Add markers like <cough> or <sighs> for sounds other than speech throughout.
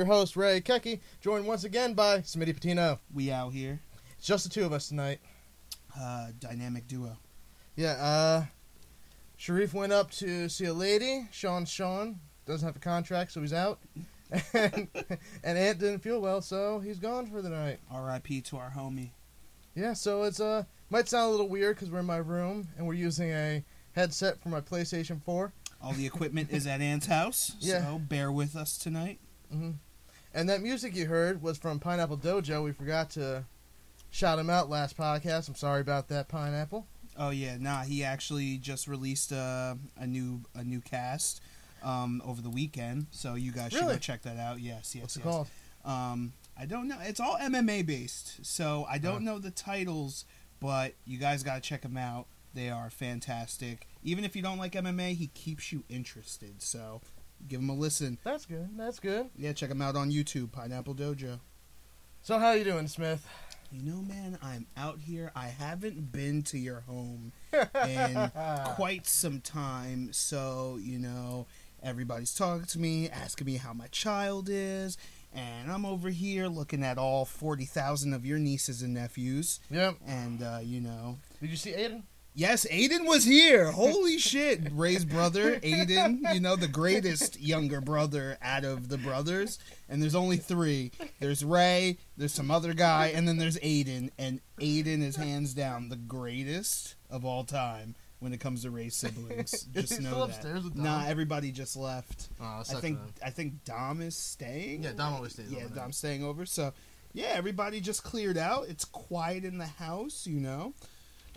Your host, Ray Keki, joined once again by Smitty Patino. We out here, It's just the two of us tonight. uh, dynamic duo. Yeah, uh, Sharif went up to see a lady. Sean Sean doesn't have a contract, so he's out. <laughs> and, and Ant didn't feel well, so he's gone for the night. R.I.P. to our homie. Yeah, so it's uh might sound a little weird because we're in my room and we're using a headset for my PlayStation 4. All the equipment is at Ant's house, <laughs> Yeah. so bear with us tonight. hmm And that music you heard was from Pineapple Dojo. We forgot to shout him out last podcast. I'm sorry about that, Pineapple. Oh yeah, nah, he actually just released uh, a new a new cast um, over the weekend, so you guys should go check that out. Yes, yes, What's it yes. called? Um, I don't know. It's all MMA based, so I don't Oh. know the titles, but you guys gotta check them out. They are fantastic. Even if you don't like MMA, he keeps you interested. So give them a listen. That's good. That's good. Yeah, check them out on YouTube, Pineapple Dojo. So how you doing, Smith? You know, man, I'm out here. I haven't been to your home in <laughs> quite some time, so you know, everybody's talking to me, asking me how my child is, and I'm over here looking at all forty thousand of your nieces and nephews, Yep. and uh, you know, Did you see Aiden? Yes, Aiden was here. Holy shit, Ray's brother, Aiden. You know, the greatest younger brother out of the brothers, and there's only three. There's Ray, there's some other guy, and then there's Aiden, and Aiden is hands down the greatest of all time when it comes to Ray's siblings. <laughs> Just know still that. upstairs with Dom? Nah, everybody just left. Oh, I think I think Dom is staying. Yeah, Dom always stays Yeah, over. Dom's staying over. So, yeah, everybody just cleared out. It's quiet in the house, you know.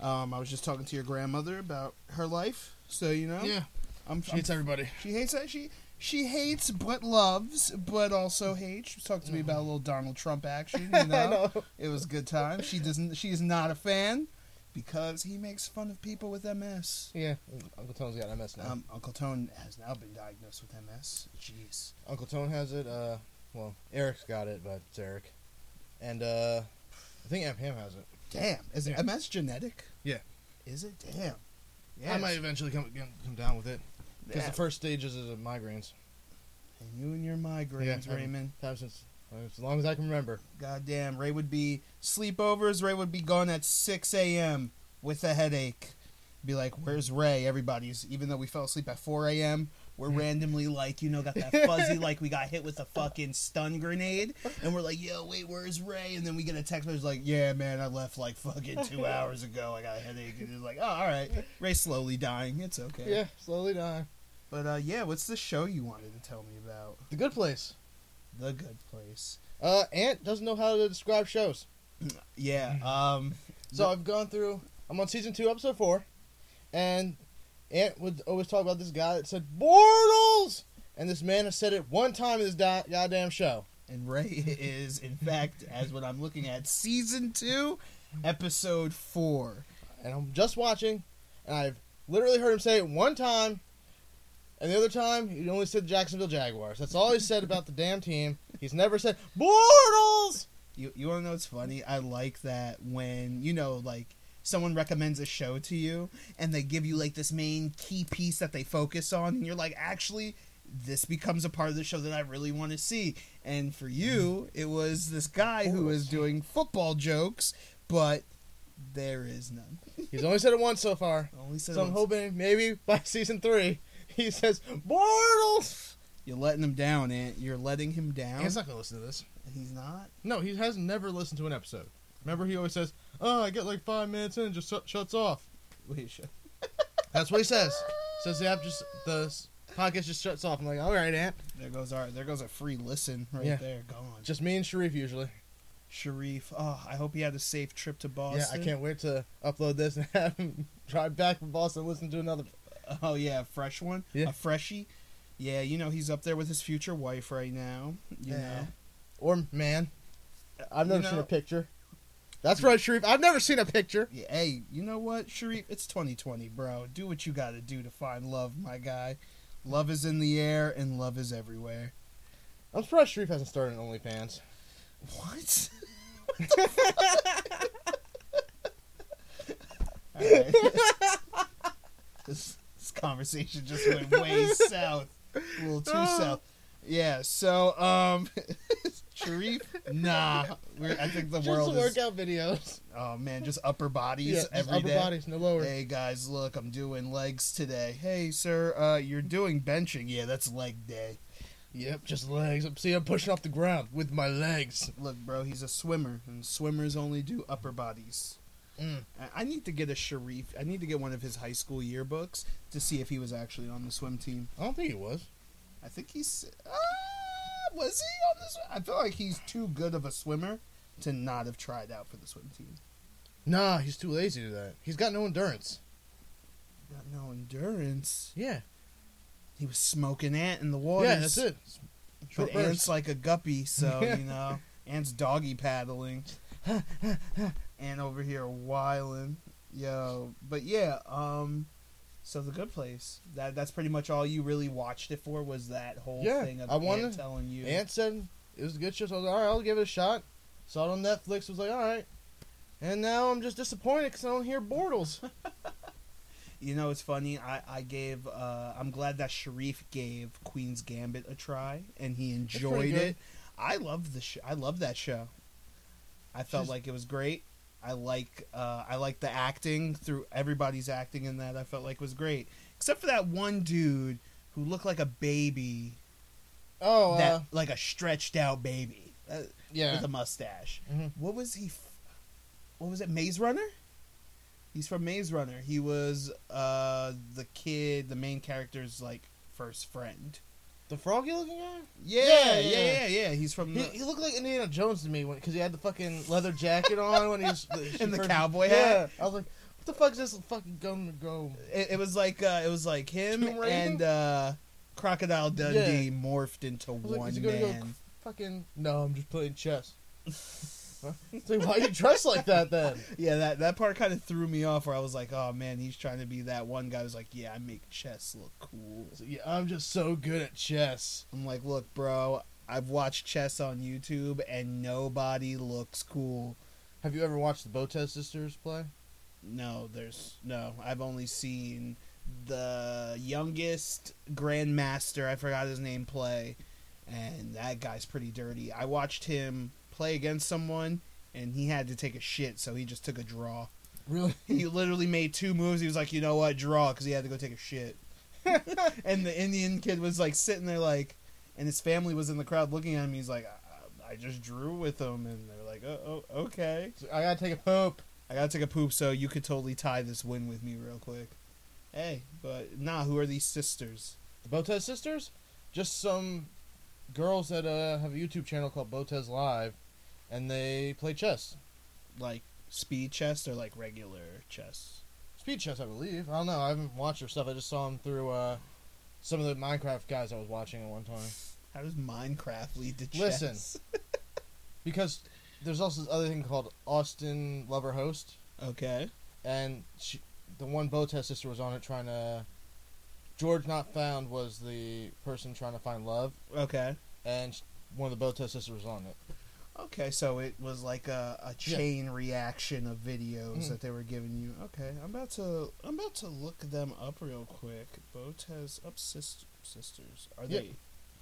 Um, I was just talking to your grandmother about her life, so you know. Yeah. I'm, She I'm- hates everybody. she hates that she she hates but loves, but also hates. She was talking to me about a little Donald Trump action. You <laughs> know, know. it was a good time. She doesn't. She is not a fan because he makes fun of people with MS. Yeah. Uncle Tone's got MS now. Um, Uncle Tone has now been diagnosed with MS. Jeez. Uncle Tone has it. Uh, well, Eric's got it, but it's Eric. And uh, I think Aunt Pam has it. Damn, is Yeah. MS genetic? Yeah. Is it? Damn. Yeah. I might eventually come come down with it because Yeah. the first stages is migraines. And you and your migraines, Yeah, Raymond. Time since as long as I can remember. Goddamn, Ray would be sleepovers. Ray would be gone at 6 a.m. with a headache. Be like, "Where's Ray?" Everybody's, even though we fell asleep at 4 a.m., we're randomly like, you know, got that fuzzy, like we got hit with a fucking stun grenade, and we're like, "Yo, wait, where's Ray?" And then we get a text message like, "Yeah, man, I left like fucking two <laughs> hours ago. I got a headache." And it's like, "Oh, all right." Ray's slowly dying. It's okay. Yeah, slowly dying. But uh, yeah, what's the show you wanted to tell me about? The Good Place. The Good Place. Uh, Ant doesn't know how to describe shows, Yeah. Um. so I've gone through. I'm on season two, episode four, and Ant would always talk about this guy that said Bortles, and this man has said it one time in this di- goddamn show. And Ray <laughs> is, in fact, as what I'm looking at, season two, episode four. and I'm just watching, and I've literally heard him say it one time, and the other time he only said Jacksonville Jaguars. That's all he said about the damn team. He's never said Bortles. You you want to know what's funny? I like that when you know like someone recommends a show to you and they give you like this main key piece that they focus on, and you're like, actually. This becomes a part of the show that I really want to see. And for you, it was this guy who was doing football jokes, but there is none. <laughs> He's only said it once so far. Only said So I'm once. hoping maybe by season three he says Bortles. You're letting him down, Ant. You're letting him down. He's not gonna listen to this. He's not. No, he has never listened to an episode. Remember, he always says, "Oh, I get like five minutes in, and just shut shuts off." <laughs> That's what he says. Says the app just the podcast just shuts off. I'm like, all right, Ant. there goes our. There goes a free listen right Yeah. there. Gone. Just me and Sharif usually. Sharif. Oh, I hope he had a safe trip to Boston. Yeah, I can't wait to upload this and have him <laughs> drive back from Boston and listen to another. Oh yeah, a fresh one. Yeah. A freshie. Yeah, you know he's up there with his future wife right now. You Yeah. know. Or man, I've You never seen a picture. That's right, Sharif. I've never seen a picture. Yeah, hey, you know what, Sharif? It's 2020, bro. Do what you got to do to find love, my guy. Love is in the air and love is everywhere. I'm surprised Sharif hasn't started an OnlyFans. What? <laughs> <laughs> This, this conversation just went way <laughs> south. A little too Oh. south. Yeah, so, um, Sharif, nah. We're, I think the Just world is. workout videos. Oh, man, just upper bodies Yeah, just every upper day. bodies, no lower. Hey guys, look, I'm doing legs today. Hey sir, uh, you're doing benching. Yeah, that's leg day. Yep, just legs. See, I'm pushing off the ground with my legs. Look, bro, he's a swimmer, and swimmers only do upper bodies. Mm. I- I need to get a Sharif. I need to get one of his high school yearbooks to see if he was actually on the swim team. I don't think he was. I think he's. Uh, was he on this? I feel like he's too good of a swimmer to not have tried out for the swim team. Nah, he's too lazy to do that. He's got no endurance. Got no endurance. Yeah. He was smoking ant in the water. Yeah, that's it. Short But Ant's like a guppy, so <laughs> you know, Ant's doggy paddling, <laughs> and over here whiling, yo. But yeah, um, so the Good Place. That that's pretty much all you really watched it for was that whole Yeah, thing of I wanted- Ant telling you. Ant said it was a good show, so I was like, all right, I'll give it a shot. Saw it on Netflix, was like, all right. And now I'm just disappointed because I don't hear Bortles. <laughs> <laughs> You know, it's funny. I I gave. Uh, I'm glad that Sharif gave Queen's Gambit a try, and he enjoyed it. I love the sh- I love that show. I felt She's- like it was great. I like uh, I like the acting through everybody's acting in that. I felt like was great, except for that one dude who looked like a baby, Oh, that uh, like a stretched out baby uh, yeah. with a mustache. Mhm. What was he? F- what was it? Maze Runner. He's from Maze Runner. He was uh, the kid, the main character's like first friend. The froggy looking guy? Yeah, Yeah, yeah, yeah. yeah, yeah. He's from He, the, he looked like Indiana Jones to me because he had the fucking leather jacket on when he was. <laughs> And the cowboy yeah. hat. I was like, what the fuck is this fucking going to go? it, it was like uh, it was like him and uh, Crocodile Dundee morphed into like, one is he gonna go man. Fucking. No, I'm just playing chess. <laughs> It's like, why you dressed like that then? <laughs> Yeah, that that part kind of threw me off. Where I was like, oh man, he's trying to be that one guy. who's like, yeah, I make chess look cool. So, yeah, I'm just so good at chess. I'm like, look, bro, I've watched chess on YouTube and nobody looks cool. Have you ever watched the Botez sisters play? No, there's no. I've only seen the youngest grandmaster. I forgot his name play, and that guy's pretty dirty. I watched him play against someone, and he had to take a shit, so he just took a draw. Really? <laughs> He literally made two moves. He was like, you know what, draw, because he had to go take a shit. <laughs> and the Indian kid was like sitting there, like, and his family was in the crowd looking at him. He's like, I, I just drew with him, and they're like, oh, oh, okay. So I gotta take a poop. I gotta take a poop, so you could totally tie this win with me real quick. Hey, but nah, who are these sisters? The Botez sisters? Just some girls that uh, have a YouTube channel called Botez Live, and they play chess. Like speed chess or like regular chess? Speed chess, I believe. I don't know. I haven't watched their stuff. I just saw them through uh, some of the Minecraft guys I was watching at one time. How does Minecraft lead to chess? Listen. <laughs> Because there's also this other thing called Austin Lover Host, Okay. and she, the one Botez sister was on it trying to. George Not Found was the person trying to find love, Okay. and one of the Botez sisters was on it. Okay, so it was like a, a Yeah. chain reaction of videos Mhm. that they were giving you. Okay, I'm about to I'm about to look them up real quick. Botez up sis- sisters. Are Yeah. they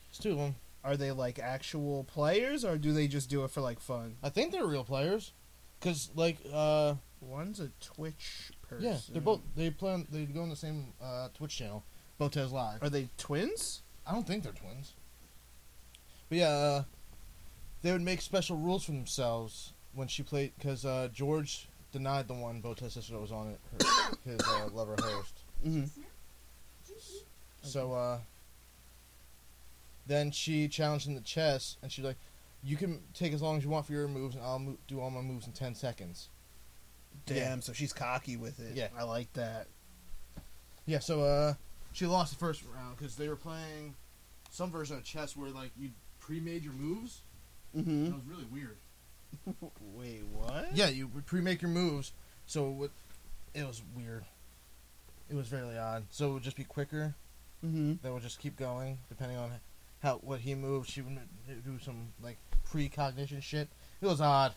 It's two of them. are they like actual players or do they just do it for like fun? I think they're real players, cause like uh One's a Twitch person. yeah they're both they play on, they go on the same uh Twitch channel, Botez Live. Are they twins? I don't think they're twins. But yeah, uh, they would make special rules for themselves when she played because uh, George denied the one Botez sister that was on it, her, <coughs> his uh, lover host. Mm-hmm. So uh, then she challenged him to chess, and she's like, "You can take as long as you want for your moves, and I'll mo- do all my moves in ten seconds." Damn, Yeah. so she's cocky with it. Yeah. I like that. Yeah, so uh, she lost the first round because they were playing some version of chess where like you pre-made your moves. Mm-hmm. It was really weird. <laughs> Wait, what? Yeah, you would pre-make your moves, so it, would, it was weird. It was really odd. So it would just be quicker. Mm-hmm. They would just keep going depending on how what he moved. She would do some like precognition shit. It was odd,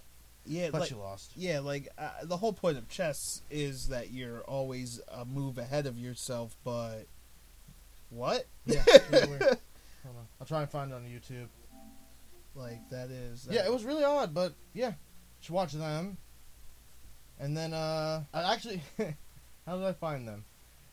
Yeah, but like, she lost. yeah, like uh, the whole point of chess is that you're always a move ahead of yourself. But what? Yeah, <laughs> weird. Hold on. I'll try and find it on YouTube. Like that is. Yeah, it was really odd, but yeah, should watch them. And then uh, I actually, <laughs> how did I find them?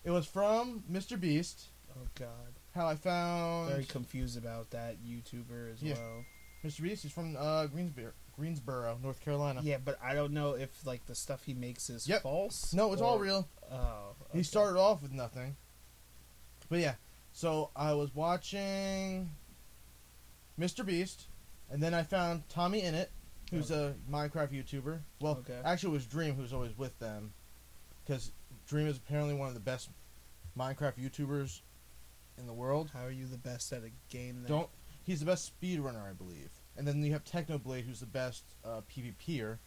It was from Mr. Beast. Oh God, How I found very confused about that YouTuber as Yeah. well. Mr. Beast. is from uh, Greensboro, Greensboro, North Carolina. Yeah, but I don't know if like the stuff he makes is Yep. false. No, it's all real. Oh, He started off with nothing. But yeah, so I was watching Mr. Beast, and then I found Tommy Innit, who's a Minecraft YouTuber. Well, Okay. actually, it was Dream who's always with them, because Dream is apparently one of the best Minecraft YouTubers in the world. How are you the best at a game? That Don't he's the best speedrunner, I believe. And then you have Technoblade, who's the best uh, PvPer.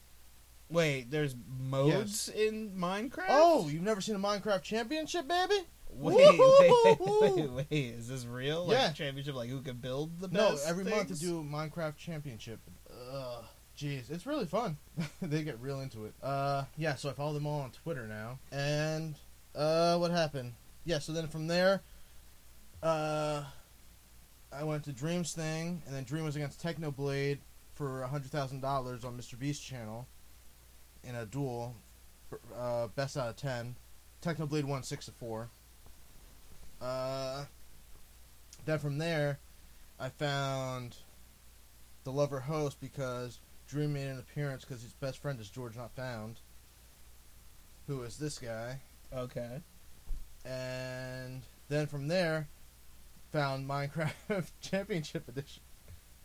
wait. There's modes in Minecraft. Oh, you've never seen a Minecraft Championship, baby? Wait, wait, wait, wait, wait, is this real? Like Yeah. championship, like who can build the No, best? every month things? do Minecraft Championship. Ugh, jeez, it's really fun. <laughs> they get real into it. Uh, yeah, so I follow them all on Twitter now. And uh, what happened? Yeah, so then from there, uh, I went to Dream's thing, and then Dream was against Technoblade for a hundred thousand dollars on Mr. Beast channel in a duel, uh, best out of ten. Technoblade won six to four. Uh, then from there, I found the lover host because Drew made an appearance because his best friend is George Not Found, who is this guy, Okay. and then from there, found Minecraft <laughs> Championship Edition.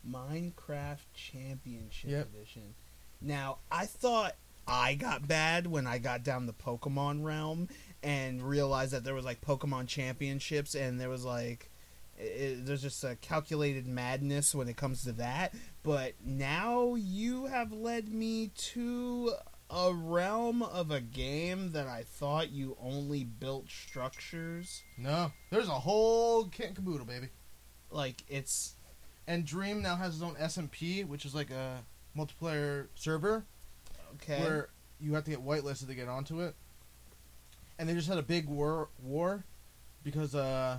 Minecraft Championship Yep. Edition. Now, I thought I got bad when I got down the Pokemon realm and realized that there was like Pokemon Championships and there was like it, there's just a calculated madness when it comes to that. But now you have led me to a realm of a game that I thought you only built structures. No, there's a whole kit and caboodle, baby. Like it's And Dream now has his own SMP, which is like a multiplayer server okay. where you have to get whitelisted to get onto it. And they just had a big war war because uh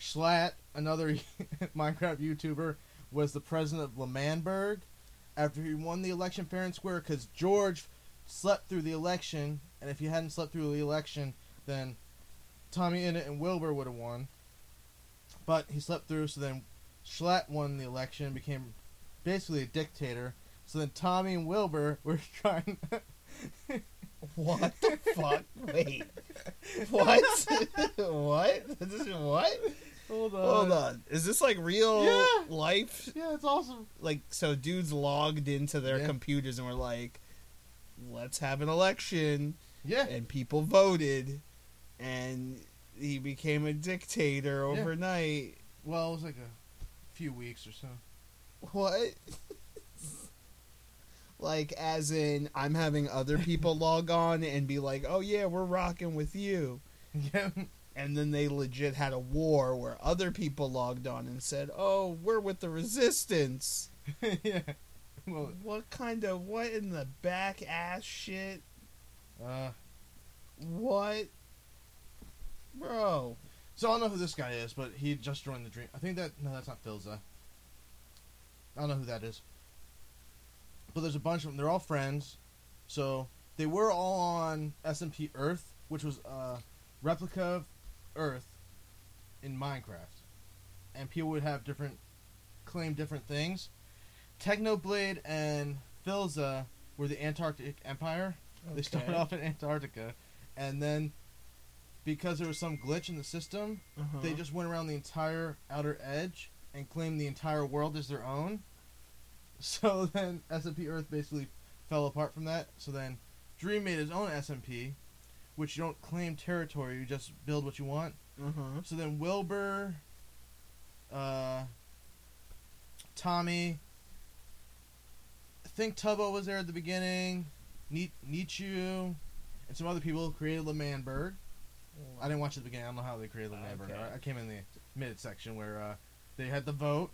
Schlatt, another <laughs> Minecraft YouTuber, was the president of L'Manberg after he won the election fair and square because George slept through the election, and if he hadn't slept through the election, then Tommy Innit and Wilbur would have won. But he slept through, so then Schlatt won the election became basically a dictator. So then Tommy and Wilbur <laughs> were trying. <laughs> What the fuck? Wait. What? <laughs> what? This is what? Hold on. Hold on. Is this like real Yeah. life? Yeah, it's awesome. Like, so dudes logged into their Yeah. computers and were like, let's have an election. Yeah. And people voted. And he became a dictator Yeah. overnight. Well, it was like a few weeks or so. What? Like, as in, I'm having other people <laughs> log on and be like, oh yeah, we're rocking with you. Yeah. and then they legit had a war where other people logged on and said, "Oh, we're with the resistance." <laughs> yeah. Well, What kind of what in the back ass shit? uh, What, bro? so I don't know who this guy is, but he just joined the dream. I think that no, that's not Philza. I don't know who that is. But there's a bunch of them. They're all friends, so they were all on SMP Earth, which was a replica of Earth in Minecraft. and people would have different claim different things. Technoblade and Philza were the Antarctic Empire. They started off in Antarctica, and then because there was some glitch in the system, Uh-huh. they just went around the entire outer edge and claimed the entire world as their own. <laughs> So then SMP Earth basically fell apart from that. So then Dream made his own SMP, which you don't claim territory, you just build what you want. Uh-huh. So then Wilbur, uh, Tommy, I think Tubbo was there at the beginning, Ni- Nietzsche, and some other people created L'Manberg. I didn't watch it at the beginning. I don't know how they created L'Manberg. Okay. I- I came in the mid section where uh, they had the vote,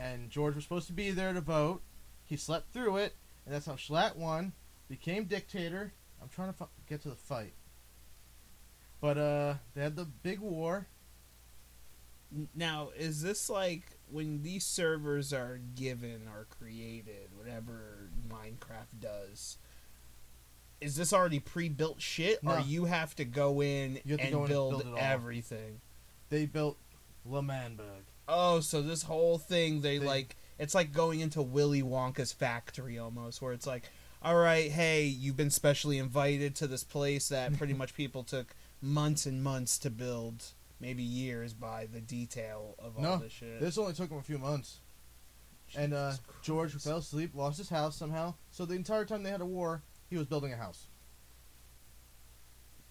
and George was supposed to be there to vote. He slept through it, and that's how Schlatt won, became dictator. I'm trying to fu- get to the fight. But uh, they had the big war. Now, is this like when these servers are given or created, whatever Minecraft does? Is this already pre-built shit, No. or you have to go in have to and go in and build, build all. everything? They built L'Manberg. Oh, so this whole thing they, They- like it's like going into Willy Wonka's factory almost, where it's like, all right, hey, you've been specially invited to this place that <laughs> pretty much people took months and months to build, maybe years by the detail of all No, this shit. This only took him a few months. And uh, George fell asleep, lost his house somehow. So the entire time they had a war, he was building a house.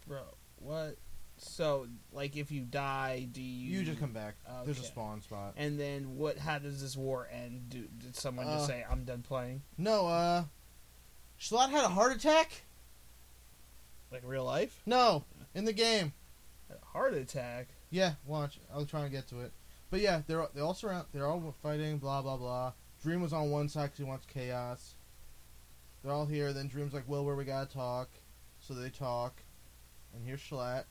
Bro, what? So, like, if you die, do you? You just come back. There's a spawn spot. And then what? How does this war end? Do, did someone Uh, just say, "I'm done playing"? No, uh, Schlatt had a heart attack. Like real life? No, in the game. A heart attack. Yeah, watch. I'll try and get to it. But yeah, they're they all surround. They're all fighting. Blah blah blah. Dream was on one side because he wants chaos. They're all here. Then Dream's like, "Well, where we gotta talk." So they talk, and here's Schlatt.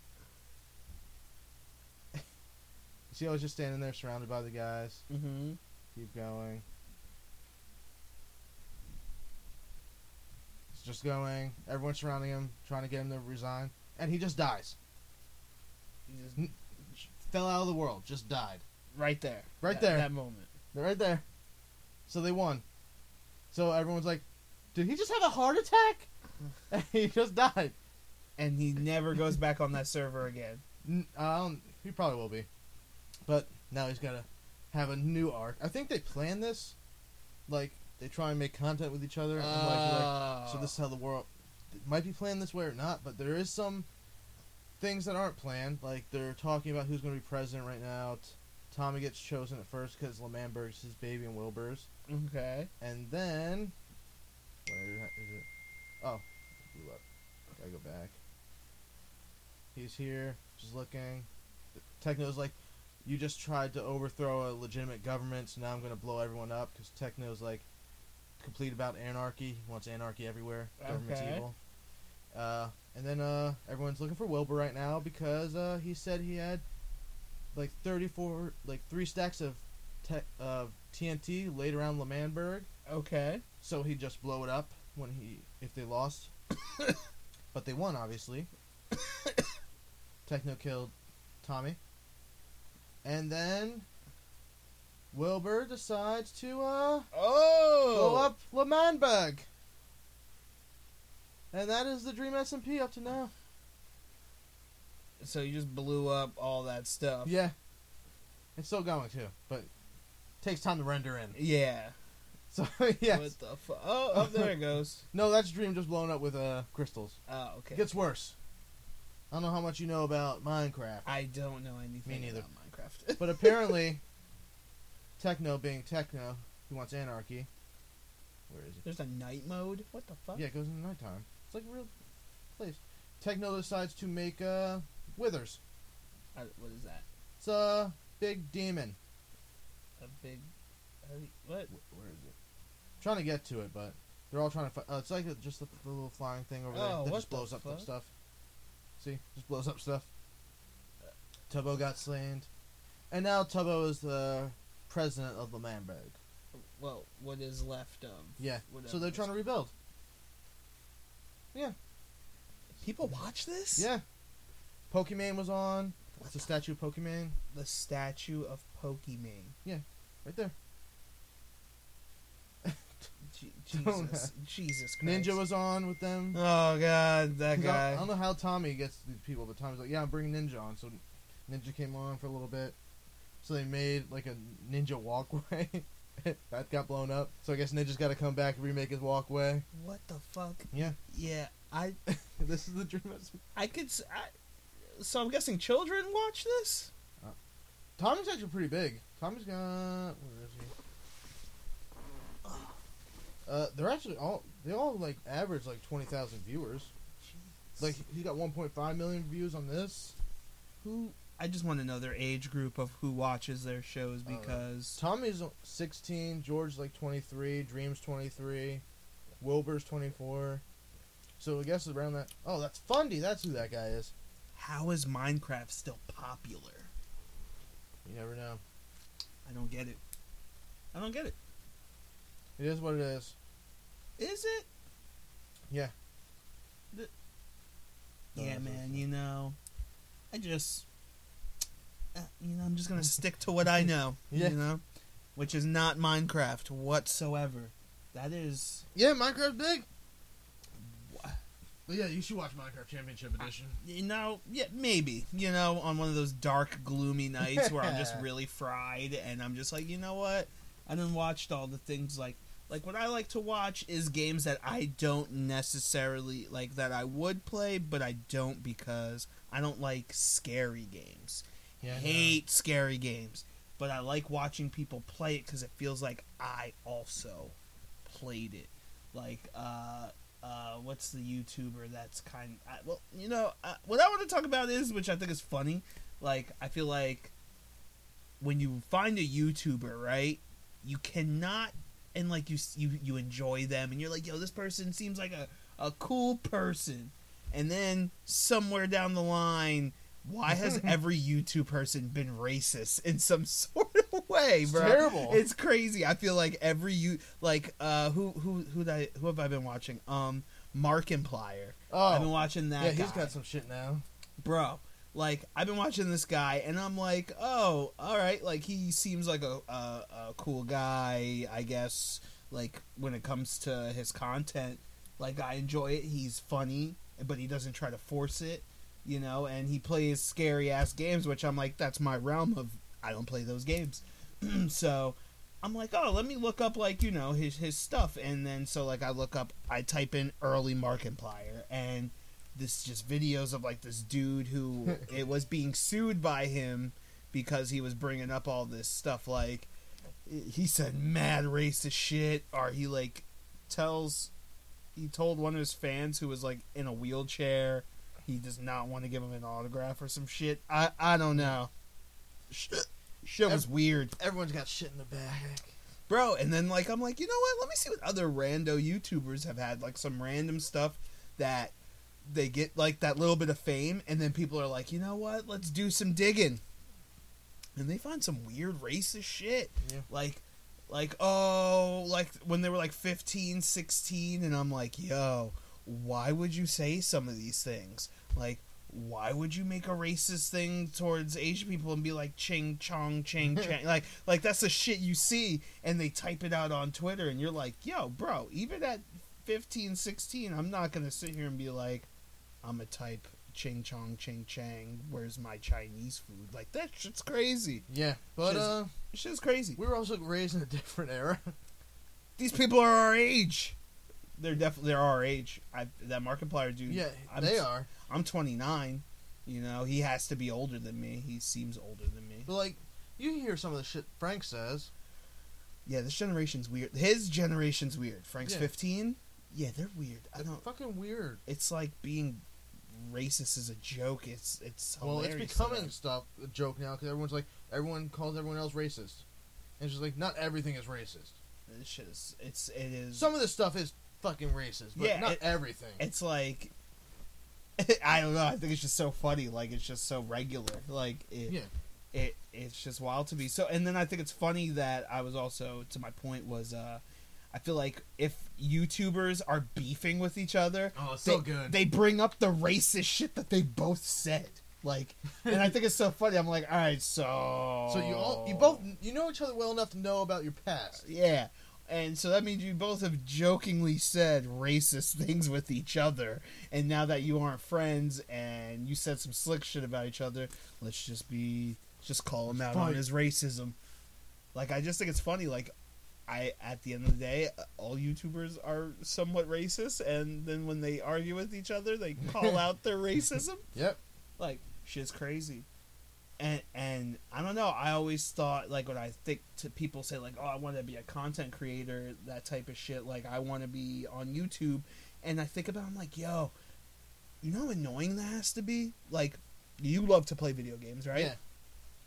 See, I was just standing there, surrounded by the guys. Mm-hmm. Keep going. It's just going. Everyone's surrounding him, trying to get him to resign, and he just dies. He just N- Fell out of the world. Just died. right there. Right That- there. That moment. They're right there. So they won. So everyone's like, "Did he just have a heart attack?" And <laughs> <laughs> he just died. And he never goes back on that server again. N- I don't, he probably will be, but now he's gotta have a new arc. I think they plan this, like they try and make content with each other. and like, like, so this is how the world it might be planned this way or not. But there is some things that aren't planned. Like they're talking about who's going to be president right now. T- Tommy gets chosen at first because L'Manberg's his baby and Wilbur's. Okay. And then, where is it? Oh, blew up. Gotta go back. He's here, just looking. Techno's like, you just tried to overthrow a legitimate government, so now I'm gonna blow everyone up because Techno's like complete about anarchy. He wants anarchy everywhere. Government's Okay. evil. Uh, and then uh, everyone's looking for Wilbur right now because uh, he said he had like 34, like three stacks of tech, uh, TNT laid around L'Manberg. Okay. So he'd just blow it up when he if they lost. <coughs> but they won obviously. <coughs> Techno killed Tommy. And then Wilbur decides to uh Oh. blow up L'Manberg. And that is the Dream SMP up to now. So you just blew up all that stuff. Yeah. It's still going too, but takes time to render in. Yeah. <laughs> So yeah. What the fuck? Oh, oh, there it goes. <laughs> No, that's Dream just blown up with uh crystals. Oh, okay. Gets worse. I don't know how much you know about Minecraft, I don't know anything Me neither. <laughs> but apparently, Techno being Techno, he wants anarchy. Where is it? There's a night mode. What the fuck? Yeah, it goes in the nighttime. It's like a real place. Techno decides to make uh Withers. I, what is that? It's a big demon. A big. What? Wh- Where is it? I'm trying to get to it, but they're all trying to. Fi- uh, it's like a, just the, the little flying thing over there Oh, that what just the blows up fuck? stuff. See, just blows up stuff. Tubbo got slain, and now Tubbo is the president of the Manberg. Well, what is left of? Yeah, whatever so they're trying to rebuild. Yeah. People watch this? Yeah, Pokemon was on. What's the statue of Pokemon? The statue of Pokemon. Yeah. Right there. Je- <laughs> Jesus, Jesus Christ. Ninja was on with them. Oh God, that 'Cause I, I don't know how Tommy gets these people, but Tommy's like, "Yeah, I'm bringing Ninja on." So Ninja came on for a little bit. So they made like a Ninja walkway. <laughs> that got blown up. So I guess Ninja's got to come back and remake his walkway. What the fuck? Yeah, Yeah, I, <laughs> this is the dream. I could. s- I, so I'm guessing children watch this. Tommy's actually pretty big. Tommy's got where is he? Uh, they're actually all they all like average like twenty thousand viewers. Like he got one point five million views on this. who? I just want to know their age group of who watches their shows Oh, because Tommy's sixteen, George like twenty three, Dreams twenty three, Wilbur's twenty four. So I guess around that. Oh, that's Fundy. That's who that guy is. how is Minecraft still popular? You never know. I don't get it. I don't get it. It is what it is. Is it? Yeah. The- No, yeah, man. You know, I just, uh, Eh, you know, I'm just gonna stick to what I know. <laughs> Yeah. You know, which is not Minecraft whatsoever. That is. Yeah, Minecraft big. But yeah, you should watch Minecraft Championship Edition. You know, yeah, maybe. You know, on one of those dark, gloomy nights where I'm just <laughs> really fried, and I'm just like, you know what? I done watched all the things like, like what I like to watch is games that I don't necessarily like that I would play, but I don't because I don't like scary games. Yeah, hate scary games, but I like watching people play it because it feels like I also played it. Like, uh, uh, what's the YouTuber that's kind? I, well, you know, what I want to talk about is, which I think is funny. Like, I feel like when you find a YouTuber, right, you cannot, and like you you you enjoy them, and you're like, yo, this person seems like a a cool person, and then somewhere down the line. Why has <laughs> every YouTube person been racist in some <laughs> sort of way, bro? It's terrible. It's crazy. I feel like every you like uh who who who I, who have I been watching? Um Markiplier. Oh, I've been Oh, watching that yeah, he's guy. got some shit now. bro. Like I've been watching this guy and I'm like, "Oh, all right, like he seems like a a, a cool guy, I guess, like when it comes to his content. Like I enjoy it. He's funny, but he doesn't try to force it, you know, and he plays scary ass games, which I'm like that's my realm of I don't play those games. <clears throat> so I'm like, oh, let me look up like you know his his stuff, and then so like I look up, I type in early Markiplier, and this just videos of like this dude who <laughs> it was being sued by him because he was bringing up all this stuff. Like he said mad racist shit, or he like tells he told one of his fans who was like in a wheelchair he does not want to give him an autograph or some shit. I I don't know. Sh- Shit was weird Everyone's got shit in the bag. bro and then like i'm like you know what let me see what other rando youtubers have had like some random stuff that they get like that little bit of fame and then people are like you know what let's do some digging and they find some weird racist shit Yeah. like like oh like when they were like 15 16 and i'm like yo why would you say some of these things? Like why would you make a racist thing towards Asian people and be like ching chong ching <laughs> chang like like that's the shit you see and they type it out on Twitter and you're like yo bro even at 15 16 I'm not gonna sit here and be like I'm a type ching chong ching chang where's my Chinese food? Like that shit's crazy. Yeah, but Shit's- uh, shit's crazy. we were also raised in a <laughs> different era. these people are our age they're definitely they're our age I that Markiplier dude yeah, I'm they are. I'm 29. You know, he has to be older than me. He seems older than me. But like, you hear some of the shit Frank says. Yeah, this generation's weird. His generation's weird. Frank's Yeah. 15. Yeah, they're weird. I They're don't. fucking weird. It's like being racist is a joke. It's it's Well, it's becoming them. stuff a joke now because everyone's like, everyone calls everyone else racist. And it's just like, not everything is racist. This shit is it's it is. Some of this stuff is fucking racist, but Yeah, not it- everything. it's like <laughs> I don't know. I think it's just so funny. Like it's just so regular. Like it, yeah, it it's just wild to me. So and then I think it's funny that I was also to my point was uh I feel like if YouTubers are beefing with each other, oh, they, so good. they bring up the racist shit that they both said. Like, and I think it's so funny. I'm like, all right, so <laughs> So you all you both you know each other well enough to know about your past. yeah. And so that means you both have jokingly said racist things with each other. And now that you aren't friends and you said some slick shit about each other, let's just be just call him out on Fight. his racism. Like I just think it's funny. Like I at the end of the day, all YouTubers are somewhat racist, and then when they argue with each other, they call <laughs> out their racism. Yep. Like shit's crazy. And and I don't know. I always thought like when I think to people say like, oh, I want to be a content creator, that type of shit. Like I want to be on YouTube, and I think about, it, I'm like, yo, you know how annoying that has to be. Like, you love to play video games, right? Yeah.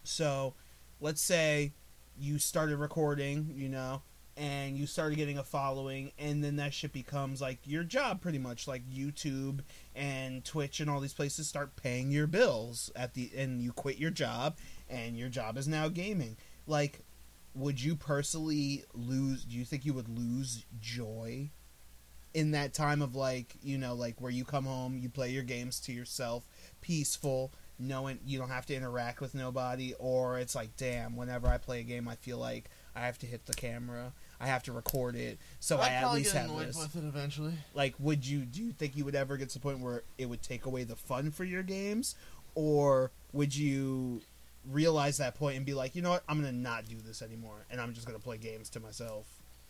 So, let's say you started recording, you know, and you started getting a following, and then that shit becomes like your job pretty much. Like YouTube and Twitch and all these places start paying your bills at the, and you quit your job, and your job is now gaming. Like, would you personally lose? Do you think you would lose joy in that time of like, you know, like where you come home, you play your games to yourself, peaceful, knowing you don't have to interact with nobody, or it's like, damn, whenever I play a game, I feel like I have to hit the camera, I have to record it, so I I'd at least get have annoyed this. with it eventually. Like, would you do you think you would ever get to the point where it would take away the fun for your games, or would you realize that point and be like, you know what, I'm gonna not do this anymore, and I'm just gonna play games to myself?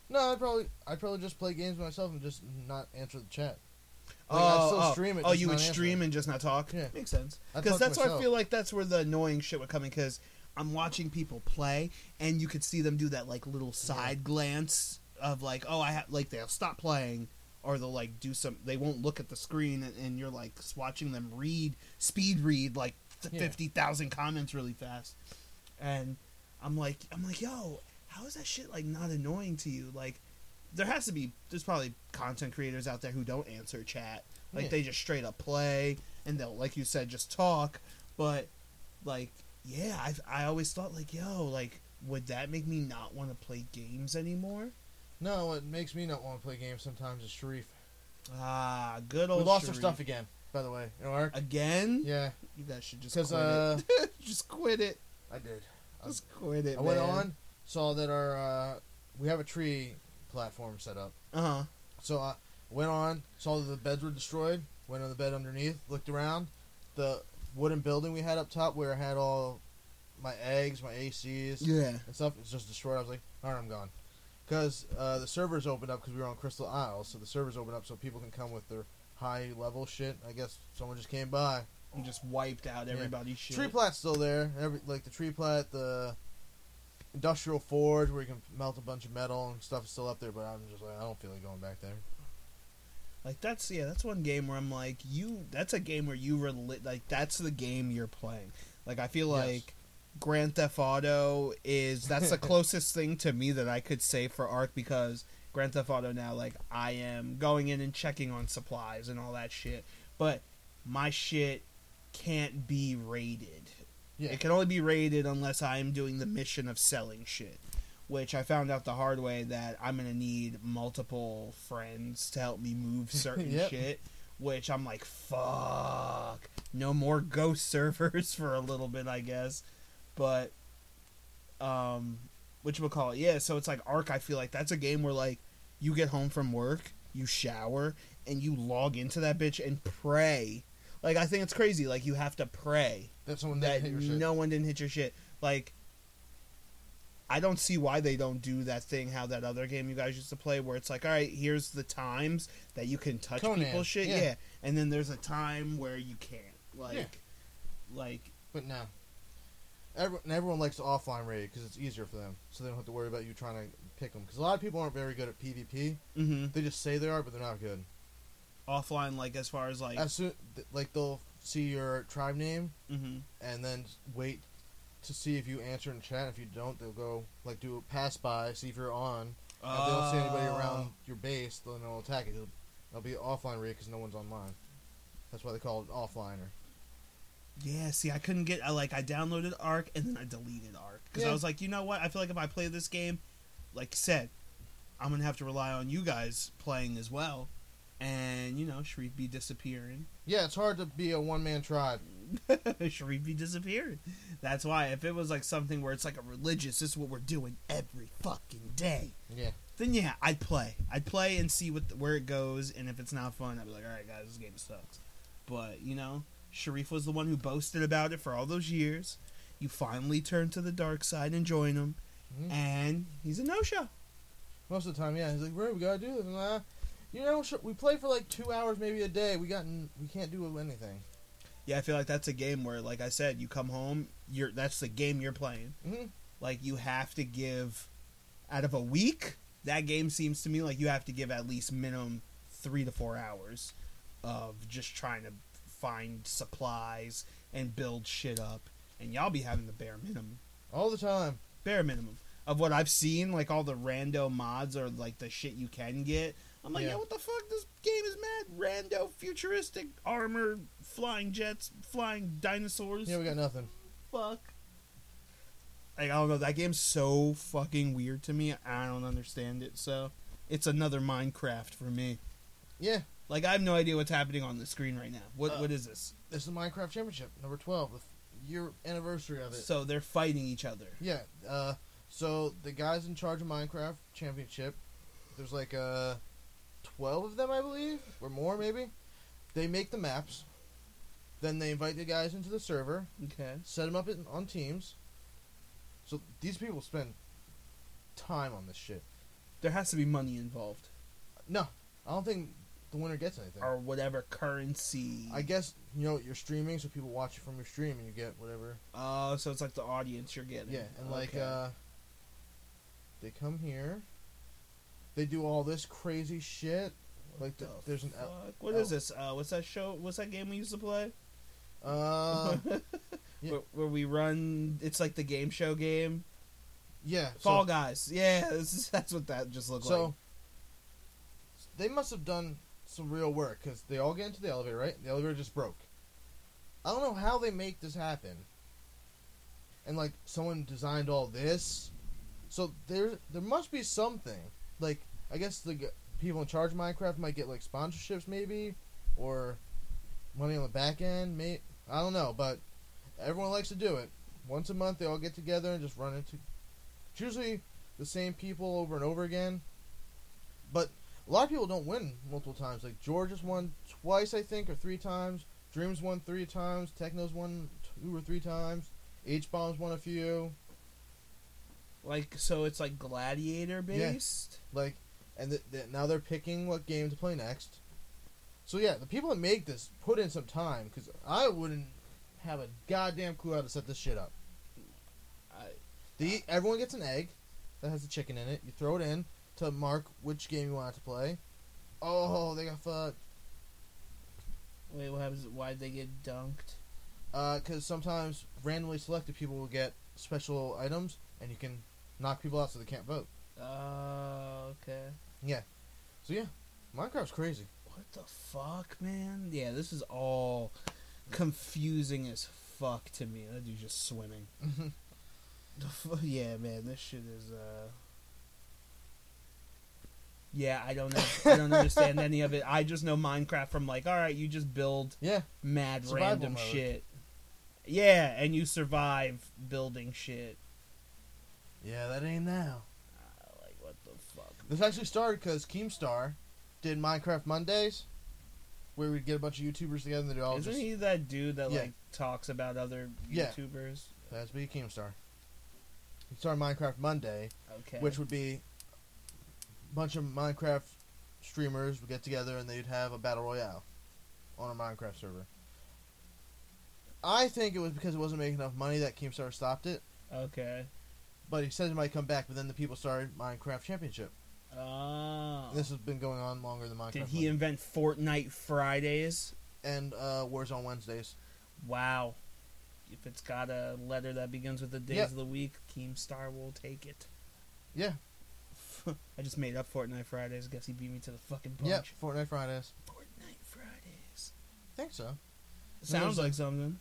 No, I'd probably I'd probably just play games myself and just not answer the chat. Oh, I'd still oh, stream it, oh, you would stream and just not talk. Yeah. makes sense. Because that's why I feel like that's where the annoying shit would come in. Because I'm watching people play, and you could see them do that like little side glance of like, oh, I have like they'll stop playing, or they'll like do some. They won't look at the screen, and, and you're like watching them read speed read like Yeah. fifty thousand comments really fast, and I'm like, I'm like, yo, how is that shit like not annoying to you? Like, there has to be. There's probably content creators out there who don't answer chat. Like Yeah. they just straight up play, and they'll, like you said, just talk. But like, yeah, I I always thought like, yo, like, would that make me not want to play games anymore? No, what makes me not want to play games sometimes is Sharif. Ah, good old. we lost our stuff again, by the way. You know, Ark? again. Yeah, You guys should just quit uh, it. <laughs> just quit it. I did. I- Just quit it. I went on, saw that our uh, we have a tree platform set up. Uh huh. So I went on, saw that the beds were destroyed. Went on the bed underneath, looked around. The wooden building we had up top, where I had all my eggs, my ACs, Yeah. and stuff, it's just destroyed. I was like, all right, I'm gone. Because uh, the servers opened up because we were on Crystal Isles, so the servers opened up so people can come with their high level shit. I guess someone just came by. And just wiped out Yeah. everybody's shit. Tree plat's still there. Every like the tree plat, the industrial forge where you can melt a bunch of metal and stuff is still up there. But I'm just like, I don't feel like going back there. Like that's yeah, that's one game where I'm like you. That's a game where you relate. Like that's the game you're playing. Like I feel Yes. like Grand Theft Auto is that's the <laughs> closest thing to me that I could say for Ark because Grand Theft Auto now like I am going in and checking on supplies and all that shit, but my shit can't be rated. Yeah. It can only be rated unless I am doing the mission of selling shit. Which I found out the hard way that I'm gonna need multiple friends to help me move <laughs> certain Yep. shit. Which I'm like, fuck. No more ghost <laughs> servers for a little bit, I guess. But um which we'll call it, yeah, so it's like Ark, I feel like that's a game where like you get home from work, you shower, and you log into that bitch and pray. Like I think it's crazy. Like you have to pray That someone that your shit. no one didn't hit your shit. Like, I don't see why they don't do that thing how that other game you guys used to play, where it's like, all right, here's the times that you can touch Conan, people's shit, yeah. yeah. and then there's a time where you can't. Like, Yeah. like, But no. Everyone, everyone likes to offline raid because it's easier for them, so they don't have to worry about you trying to pick them. Because a lot of people aren't very good at PvP. hmm They just say they are, but they're not good. offline, like as far as like, As soon, like they'll see your tribe name hmm and then wait to see if you answer in chat. If you don't, they'll go like do a pass by, see if you're on. And if they don't see anybody Oh. around your base, then they'll attack it. It'll, it'll be offline raid because no one's online. That's why they call it offliner. Yeah, see, I couldn't get. I like I downloaded Ark and then I deleted Ark because I was like, you know what? I feel like if I play this game, like I said, I'm gonna have to rely on you guys playing as well, and you know, Sharif be disappearing. Yeah, it's hard to be a one man tribe. <laughs> Sharifi disappeared. That's why if it was like something where it's like a religious, this is what we're doing every fucking day. Yeah. Then yeah, I'd play. I'd play and see what where it goes, and if it's not fun, I'd be like, all right, guys, this game sucks. But you know, Sharif was the one who boasted about it for all those years. You finally turn to the dark side and join him, Mhm. and he's a no show. Most of the time, yeah. He's like, "Bro, we gotta do this." And, uh, you know, we play for like two hours, maybe a day. We got, we can't do anything. Yeah, I feel like that's a game where, like I said, you come home, you're that's the game you're playing. hmm Like you have to give out of a week. That game seems to me like you have to give at least minimum three to four hours of just trying to find supplies and build shit up, and y'all be having the bare minimum, All the time. bare minimum of what I've seen. Like all the rando mods or like the shit you can get. I'm like, Yeah. yeah, what the fuck? This game is mad rando, futuristic armor, flying jets, flying dinosaurs Yeah, we got nothing. fuck? Like I don't know. That game's so fucking weird to me. I don't understand it. So it's another Minecraft for me. Yeah, Like I have no idea what's happening on the screen right now. What Uh, what is this? this is Minecraft Championship number twelve, the f- year anniversary of it. So they're fighting each other. Yeah. Uh, so the guys in charge of Minecraft Championship, there's like uh, twelve of them, I believe, or more maybe. They make the maps. Then they invite the guys into the server, Okay. set them up in, on teams. So these people spend time on this shit. There has to be money involved No, I don't think the winner gets anything. or whatever currency. I guess you know you're streaming, so people watch it from your stream, and you get whatever. Oh, so it's like the audience you're getting. Yeah, and like Okay. uh, they come here, they do all this crazy shit. What like the- the there's an fuck? What el- is this? Uh, what's that show? What's that game we used to play? Uh, <laughs> yeah. where, where we run. It's like the game show game. yeah. Fall So, Guys. Yeah, <laughs> this is, that's what that just looked so like. So they must have done some real work because they all get into the elevator, right? The elevator just broke. I don't know how they make this happen. And like someone designed all this, so there there must be something. Like I guess the g- people in charge of Minecraft might get like sponsorships, maybe, or money on the back end. May I don't know, but everyone likes to do it. Once a month, they all get together and just run into. It's usually the same people over and over again. But a lot of people don't win multiple times. Like George has won twice, I think, or three times. Dreams won three times. Techno's won two or three times. H bombs won a few. Like so, it's like gladiator based. Like, and th- th- now they're picking what game to play next. So yeah, the people that make this put in some time because I wouldn't have a goddamn clue how to set this shit up. I, The everyone gets an egg that has a chicken in it. You throw it in to mark which game you want to play. Oh, they got fucked. wait, what happens? Why'd they get dunked? because Uh, sometimes randomly selected people will get special items, and you can knock people out so they can't vote. Oh, okay. Yeah. So yeah, Minecraft's crazy. What the fuck, man? Yeah, this is all confusing as fuck to me. That dude's just swimming. The fu- yeah, man, this shit is. uh Yeah, I don't know. I don't understand any of it. I just know Minecraft from like, all right, you just build yeah, mad Survival random mode. shit. Yeah, and you survive building shit. yeah, that ain't now. Uh, like, what the fuck? This actually started because Keemstar did Minecraft Mondays, where we'd get a bunch of YouTubers together and they'd all Isn't just he that dude that Yeah. like talks about other Yeah. YouTubers? that's be Keemstar. He started Minecraft Monday, Okay. which would be a bunch of Minecraft streamers would get together and they'd have a battle royale on a Minecraft server. I think it was because it wasn't making enough money that Keemstar stopped it. okay. But he said he might come back, but then the people started Minecraft Championship. Oh. This has been going on longer than Minecraft. Did he Monday. invent Fortnite Fridays? and uh, Warzone Wednesdays. Wow. If it's got a letter that begins with the days Yep. of the week, Keemstar will take it. Yeah, <laughs> I just made up Fortnite Fridays. Guess he beat me to the fucking punch. yep. Fortnite Fridays. Fortnite Fridays. I think so. Sounds like something.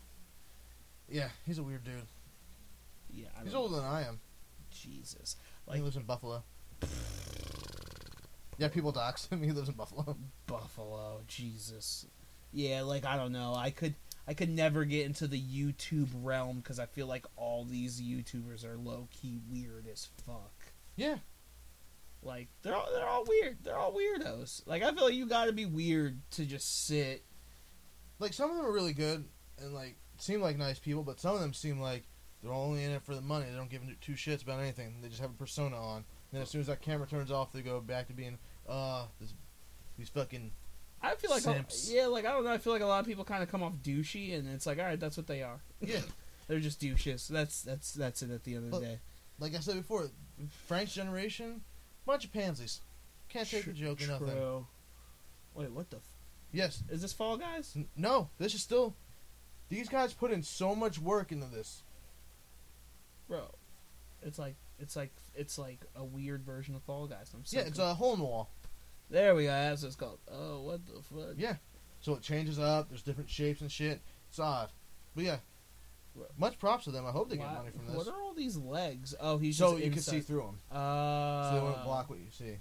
Yeah, he's a weird dude. Yeah, I He's older than I am. Jesus. he lives in Buffalo. Yeah, people dox <laughs> him. He lives in Buffalo. Buffalo. Jesus. Yeah, like I don't know. I could I could never get into the YouTube realm because I feel like all these YouTubers are low key weird as fuck. Yeah. Like they're all they're all weird. They're all weirdos. Like I feel like you got to be weird to just sit. Like some of them are really good and like seem like nice people, but some of them seem like they're only in it for the money. They don't give two shits about anything. They just have a persona on. And then as soon as that camera turns off, they go back to being uh this, these fucking I feel like Simps. yeah, like I don't know. I feel like a lot of people kind of come off douchey, and it's like, all right, that's what they are. yeah. <laughs> They're just douches. That's that's that's it at the end of the But- day. like I said before, Frank's generation, bunch of pansies. Can't take a joke or nothing. True. Wait, what the? F- Yes. is this Fall Guys? N- No, this is still. These guys put in so much work into this. bro. It's like it's like it's like a weird version of Fall Guys. I'm so Yeah, it's con- a hole in the wall. there we go. That's what it's called. Oh, what the fuck? Yeah. So it changes up. There's different shapes and shit. It's odd. But yeah, much props to them. I hope they get money from this. What are all these legs? Oh, he's So you can see through them. Uh, So they won't block what you see.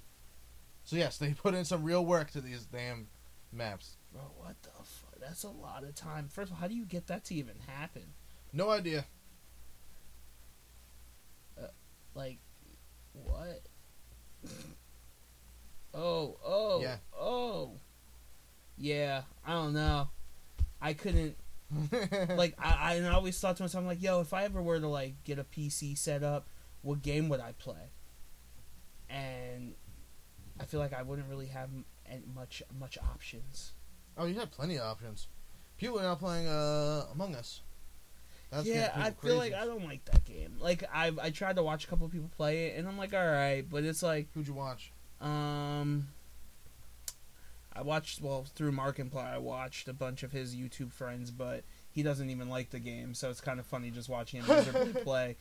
So yes, they <laughs> put in some real work to these damn maps. Bro, what the fuck? That's a lot of time. First of all, how do you get that to even happen? No idea. Like, what? oh, oh, Yeah. oh. Yeah, I don't know. I couldn't <laughs> like I, I and I always thought to myself, I'm like, yo, if I ever were to like get a PC set up, what game would I play? And I feel like I wouldn't really have much much options. oh, you have plenty of options. People are now playing uh, Among Us. That's yeah, I feel like. I don't like that game. Like I I tried to watch a couple of people play it, and I'm like, all right, but it's like Who'd you watch? Um, I watched well through Markiplier. I watched a bunch of his YouTube friends, but he doesn't even like the game, so it's kind of funny just watching him miserably <laughs> play.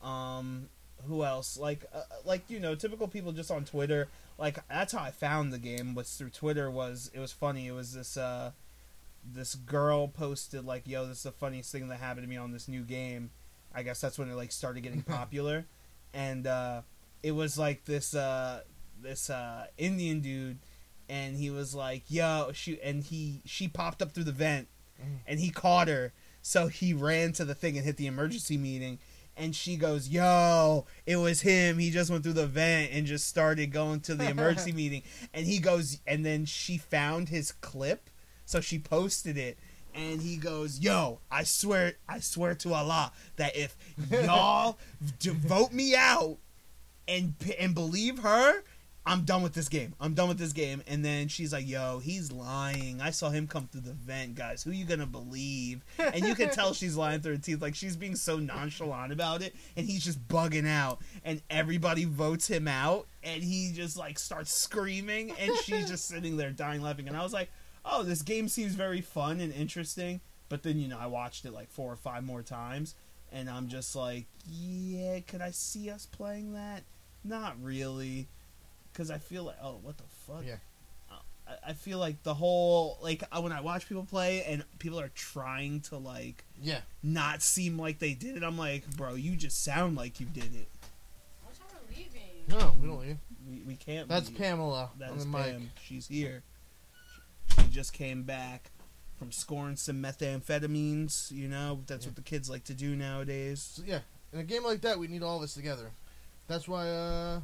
Um, who else? Like, uh, like you know, typical people just on Twitter. Like that's how I found the game was through Twitter. Was it was funny? It was this uh, this girl posted like, "Yo, this is the funniest thing that happened to me on this new game." I guess that's when it like started getting <laughs> popular, and uh, it was like this uh, this uh, Indian dude, and he was like, "Yo," she and he she popped up through the vent, Mhm. and he caught her, so he ran to the thing and hit the emergency meeting. And she goes, "Yo, it was him. He just went through the vent and just started going to the emergency <laughs> meeting." And he goes, and then she found his clip, so she posted it. And he goes, "Yo, I swear, I swear to Allah that if y'all <laughs> vote me out and and believe her, I'm done with this game. I'm done with this game." And then she's like, "Yo, he's lying. I saw him come through the vent, guys. Who you gonna believe?" And you can tell <laughs> she's lying through her teeth, like she's being so nonchalant about it, and he's just bugging out. And everybody votes him out, and he just like starts screaming, and she's just sitting there dying laughing. And I was like, "Oh, this game seems very fun and interesting." But then you know, I watched it like four or five more times, and I'm just like, "Yeah, could I see us playing that? Not really." Because I feel like, oh, what the fuck? Yeah. Uh, I- I feel like the whole like when I watch people play and people are trying to like Yeah. not seem like they did it. I'm like, bro, you just sound like you did it. What time are we leaving? No, we don't leave. We, we can't. That's leave. Pamela That is on is mic. She's here. She just came back from scoring some methamphetamines. You know, that's Yeah. what the kids like to do nowadays. So, yeah, in a game like that, we need all of us together. That's why uh,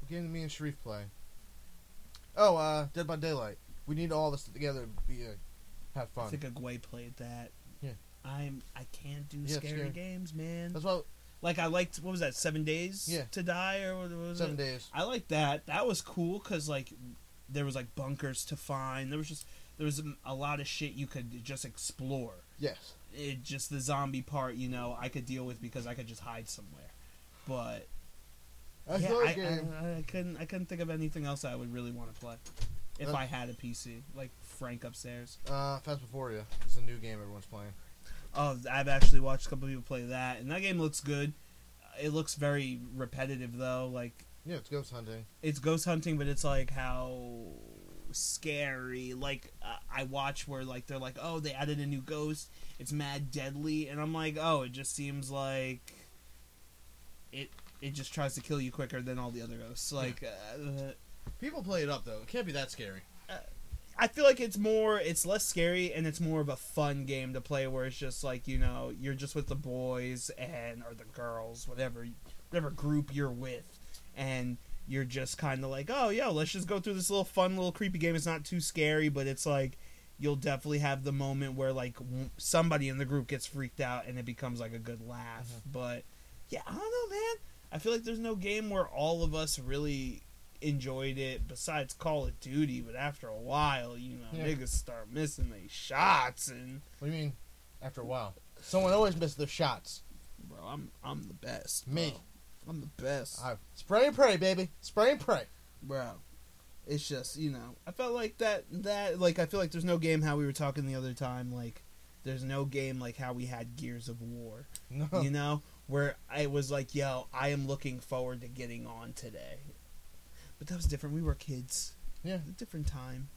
the game me and Sharif play. Oh, uh, Dead by Daylight. We need all of us together to be uh, have I fun. think Agway played that. Yeah. I'm. I can't do Yeah, scary scary. games, man. That's why Like I liked. What was that? Seven days. Yeah. To die or what was seven it? days. I like that. That was cool because like there was like bunkers to find. There was just there was a lot of shit you could just explore. Yes. It just the zombie part, you know, I could deal with because I could just hide somewhere. But That's yeah, I, game. I, I couldn't I couldn't think of anything else I would really want to play if Uh, I had a PC like Frank upstairs. Uh, Phasmophobia is a new game everyone's playing. Oh, I've actually watched a couple people play that, and that game looks good. It looks very repetitive though. Like Yeah, it's ghost hunting. it's ghost hunting, but it's like how scary. Like uh, I watch where like they're like, oh, they added a new ghost. It's mad deadly, and I'm like, oh, it just seems like it. It just tries to kill you quicker than all the other ghosts. Like, uh, People play it up though. It can't be that scary. I feel like it's more, it's less scary and it's more of a fun game to play where it's just like you know you're just with the boys and or the girls, whatever whatever group you're with, and you're just kind of like, oh yeah, let's just go through this little fun little creepy game. It's not too scary, but it's like you'll definitely have the moment where like somebody in the group gets freaked out and it becomes like a good laugh. Uh-huh. But yeah, I don't know, man. I feel like there's no game where all of us really enjoyed it besides Call of Duty, but after a while, you know, Yeah. niggas start missing their shots and What do you mean? After a while, someone always misses their shots. bro, I'm I'm the best. Me. I'm the best. I spray and pray, baby. Spray and pray. bro. It's just you know, I felt like that that like I feel like there's no game how we were talking the other time like there's no game like how we had Gears of War, No. you know, where I was like, yo, I am looking forward to getting on today. But that was different. We were kids. Yeah. A different time.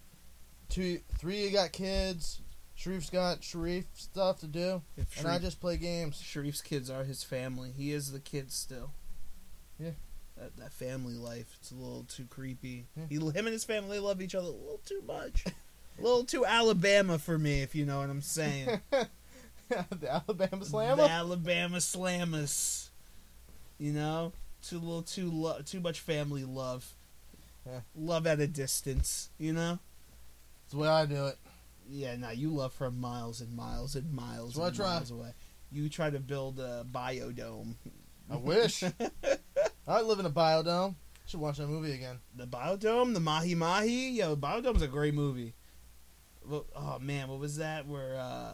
Two, three, you got kids. Sharif's got Sharif stuff to do, If and I just play games. Sharif's kids are his family. He is the kid still. Yeah. That, that family life, it's a little too creepy. Yeah. He, him and his family love each other a little too much. a little too Alabama for me, if you know what I'm saying. <laughs> the Alabama Slammer. The Alabama Slammers. You know? Too little too lo- too much family love. Yeah. Love at a distance, you know? That's the way I do it. Yeah, no, you love from miles and miles and miles I and miles away. You try to build a biodome. I wish. <laughs> I live in a biodome. Should watch that movie again. The Biodome, the Mahi Mahi, yo, the Biodome's a great movie. Well, oh man, what was that? Where uh,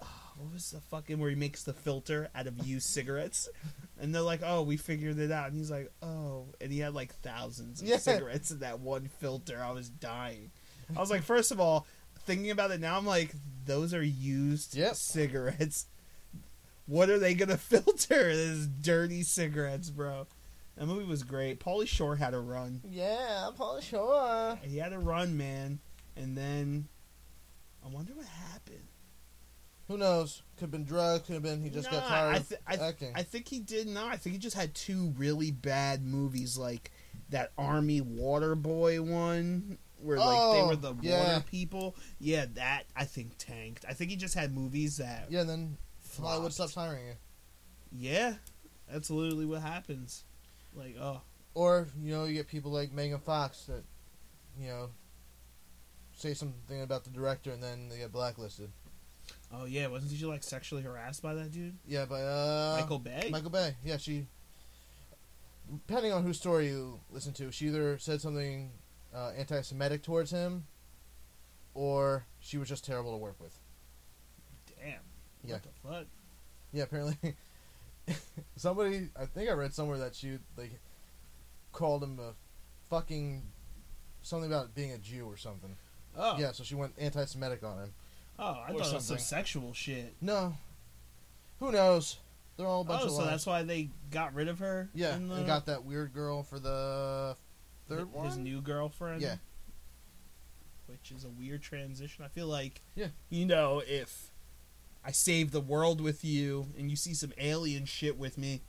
<sighs> what was the fucking where he makes the filter out of used cigarettes, <laughs> and they're like, "Oh, we figured it out," and he's like, "Oh," and he had like thousands of Yeah. cigarettes in that one filter. I was dying. I was like, first of all, thinking about it now, I'm like, those are used Yep. cigarettes. What are they gonna <laughs> filter? This dirty cigarettes, bro. That movie was great. Pauly Shore had a run. Yeah, I'm. He had a run, man, and then I wonder what happened. Who knows? Could have been drugs. Could have been he just got tired I, th- I, th- acting. I think he did not. I think he just had two really bad movies, like that Army Water Boy one, where like they Oh, were the yeah. water people. Yeah, that I think tanked. I think he just had movies that. yeah, then Hollywood flopped. stops hiring you. Yeah, that's literally what happens. Like, oh, Or you know, you get people like Megan Fox that, you know, say something about the director and then they get blacklisted. oh yeah, wasn't she like sexually harassed by that dude, Yeah, by uh, Michael Bay? Michael Bay. Yeah, she. Depending on whose story you listen to, she either said something uh, anti-Semitic towards him, or she was just terrible to work with. Damn. Yeah. What the fuck? Yeah, apparently, <laughs> <laughs> somebody I think I read somewhere that she like called him a fucking something about being a Jew or something. Oh, Yeah, so she went anti-Semitic on him. Oh, I Or thought it was some sexual shit. No, who knows? They're all a bunch Oh, of so lies. that's why they got rid of her. yeah, the, and got that weird girl for the third his one. His new girlfriend. Yeah. which is a weird transition. I feel like, Yeah. you know, if I save the world with you and you see some alien shit with me,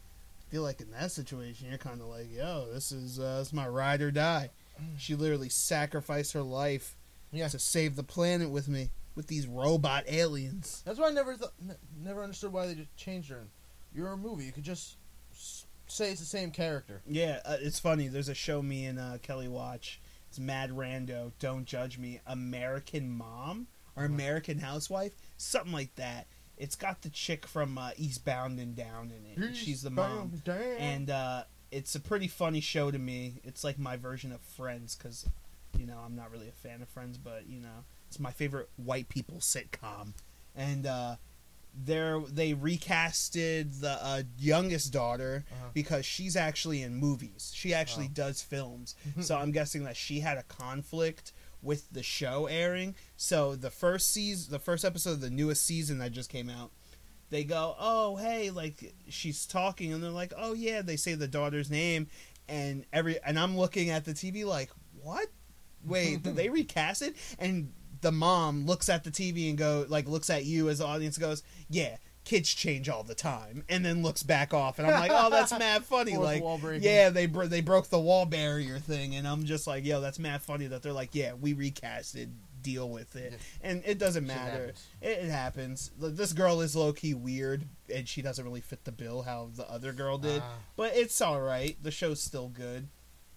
I feel like in that situation you're kind of like, yo, this is uh, this is my ride or die. She literally sacrificed her life Yeah. to save the planet with me with these robot aliens. That's why I never th- n- never understood why they just changed her. You're a movie. You could just s- say it's the same character. Yeah, uh, it's funny. There's a show me and uh, Kelly watch. It's Mad Rando. Don't judge me. American Mom or Uh-huh. American Housewife, something like that. It's got the chick from uh, Eastbound and Down in it. and She's the mom, Damn. and uh, it's a pretty funny show to me. It's like my version of Friends because, you know, I'm not really a fan of Friends, but you know, it's my favorite white people sitcom, and uh, they're they recasted the uh, youngest daughter Uh-huh. because she's actually in movies. She actually Oh. does films. <laughs> so I'm guessing that she had a conflict with the show airing. So the first season, the first episode of the newest season that just came out, they go, "Oh, hey, like she's talking," and they're like, "Oh yeah," they say the daughter's name, and every and I'm looking at the TV like, "What? Wait, did they <laughs> recast it?" And the mom looks at the TV and go like looks at you as the audience goes, "Yeah, kids change all the time, and then looks back off, and I'm like, oh, that's <laughs> mad funny. Like, yeah, they bro- they broke the wall barrier thing, and I'm just like, yo, that's mad funny that they're like, yeah, we recasted, deal with it, and it doesn't matter. It, it happens. This girl is low key weird, and she doesn't really fit the bill how the other girl did. Ah. But it's all right. The show's still good.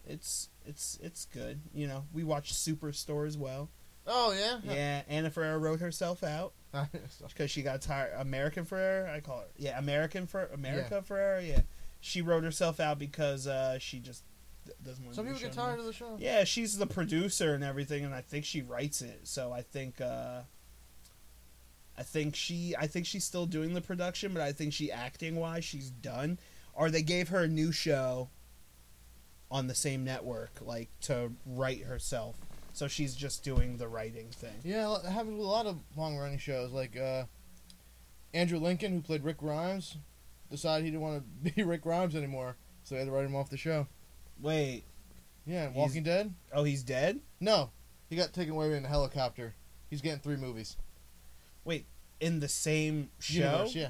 It's it's it's good. You know, we watched Superstore as well. Oh yeah. Yeah, Anna Ferrera wrote herself out <laughs> because she got tired. American Ferrera, I call her. Yeah, American for America Ferrera. Yeah, she wrote herself out because uh, she just doesn't want. Some to people get tired anymore. of the show. Yeah, she's the producer and everything, and I think she writes it. So I think, uh, I think she, I think she's still doing the production, but I think she acting wise, she's done. Or they gave her a new show on the same network, like to write herself. So she's just doing the writing thing. Yeah, it happens with a lot of long running shows. Like uh, Andrew Lincoln, who played Rick Grimes, decided he didn't want to <laughs> be Rick Grimes anymore, so they had to write him off the show. Wait, Yeah, He's- Walking Dead. oh, he's dead. No, he got taken away in a helicopter. He's getting three movies. Wait, in the same show, Universe, yeah.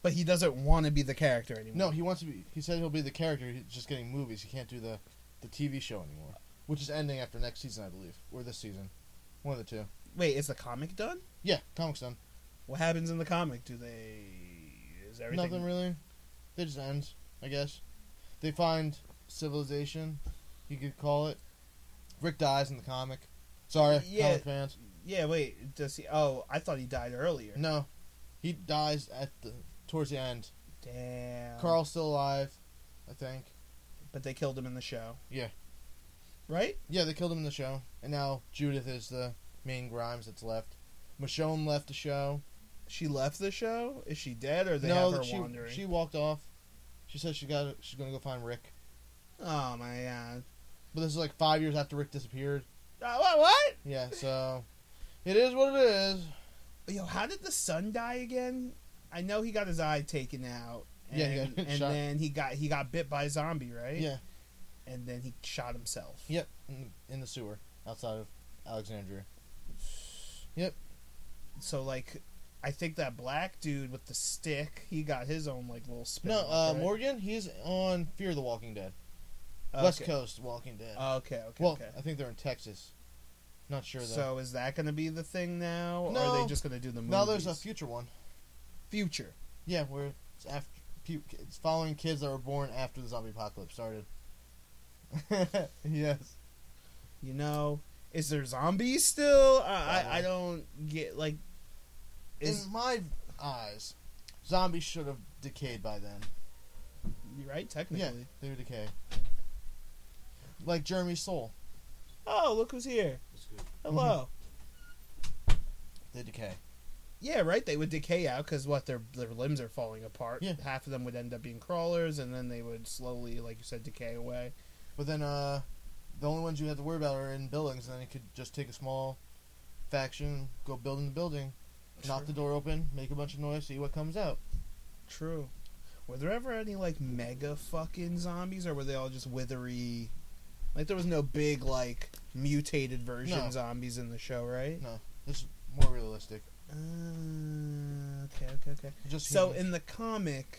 but he doesn't want to be the character anymore. No, he wants to be. He said he'll be the character. He's just getting movies. He can't do the the TV show anymore, which is ending after next season, I believe, or this season. One of the two. Wait, is the comic done? Yeah, comics done. What happens in the comic? Do they? Is everything? Nothing really. They just ends, I guess. They find civilization, you could call it. Rick dies in the comic. Sorry, Yeah. comic fans. Yeah, wait. Does he? Oh, I thought he died earlier. No, he dies at the towards the end. Damn. Carl's still alive, I think. But they killed him in the show. Yeah. Right? Yeah, they killed him in the show, and now Judith is the main Grimes that's left. Michonne left the show. She left the show. Is she dead, or they no, have her she wandering? she walked off. She said she got she's gonna go find Rick. Oh my god. But this is like five years after Rick disappeared. Uh, what? What? Yeah, so it is what it is. Yo, how did the son die again? I know he got his eye taken out. And, Yeah, he got and <laughs> shot. then he got he got bit by a zombie, right? Yeah. And then he shot himself. Yep, in, in the sewer outside of Alexandria. Yep. So like, I think that black dude with the stick, he got his own like little spin. No, uh, Morgan, he's on Fear the Walking Dead, West Coast Walking Dead. Okay, okay, well, okay. I think they're in Texas. Not sure though. So is that going to be the thing now, or are they just going to do the movies? now there's a future one. future. Yeah, where it's after it's following kids that were born after the zombie apocalypse started. <laughs> yes. You know, is there zombies still? Uh, I I don't get like. Is in my eyes, zombies should have decayed by then. You're right? technically. Yeah, Technically. they would decay. Like Jeremy's soul, Oh, look who's here! Hello. they decay. Yeah, right. They would decay out because what their their limbs are falling apart. Yeah. Half of them would end up being crawlers, and then they would slowly, like you said, decay away. But then, uh, the only ones you have to worry about are in buildings, and then you could just take a small faction, go build in the building, knock the door open, make a bunch of noise, see what comes out. True. Were there ever any like mega fucking zombies, or were they all just withery? Like there was no big like mutated version No. zombies in the show, right? No, this is more realistic. Uh, okay, okay, okay. Just So humans. in the comic,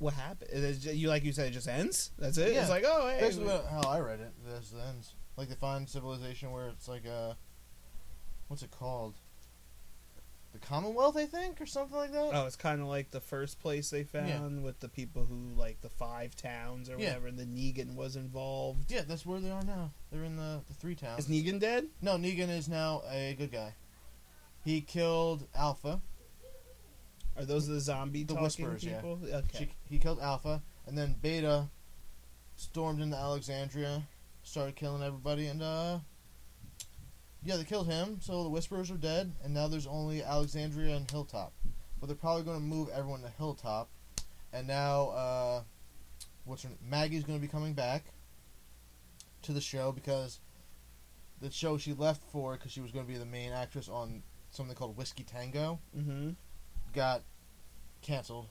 what happened? It is ju- you like you said, it just ends. That's it. Yeah. It's like oh hey, basically how I read it, this ends. Like they find civilization where it's like uh what's it called? The Commonwealth, I think, or something like that. Oh, it's kind of like the first place they found with the people who like the five towns or Yeah. whatever. And the Negan was involved. Yeah, that's where they are now. They're in the, the three towns. Is Negan dead? no, Negan is now a good guy. He killed Alpha. Are those the zombie The Whisperers, yeah. Okay. She, he killed Alpha, and then Beta stormed into Alexandria, started killing everybody, and uh, yeah, they killed him. So the Whisperers are dead, and now there's only Alexandria and Hilltop. But they're probably going to move everyone to Hilltop, and now uh, what's her name? Maggie's going to be coming back to the show because the show she left for because she was going to be the main actress on something called Whiskey Tango Mm-hmm. got canceled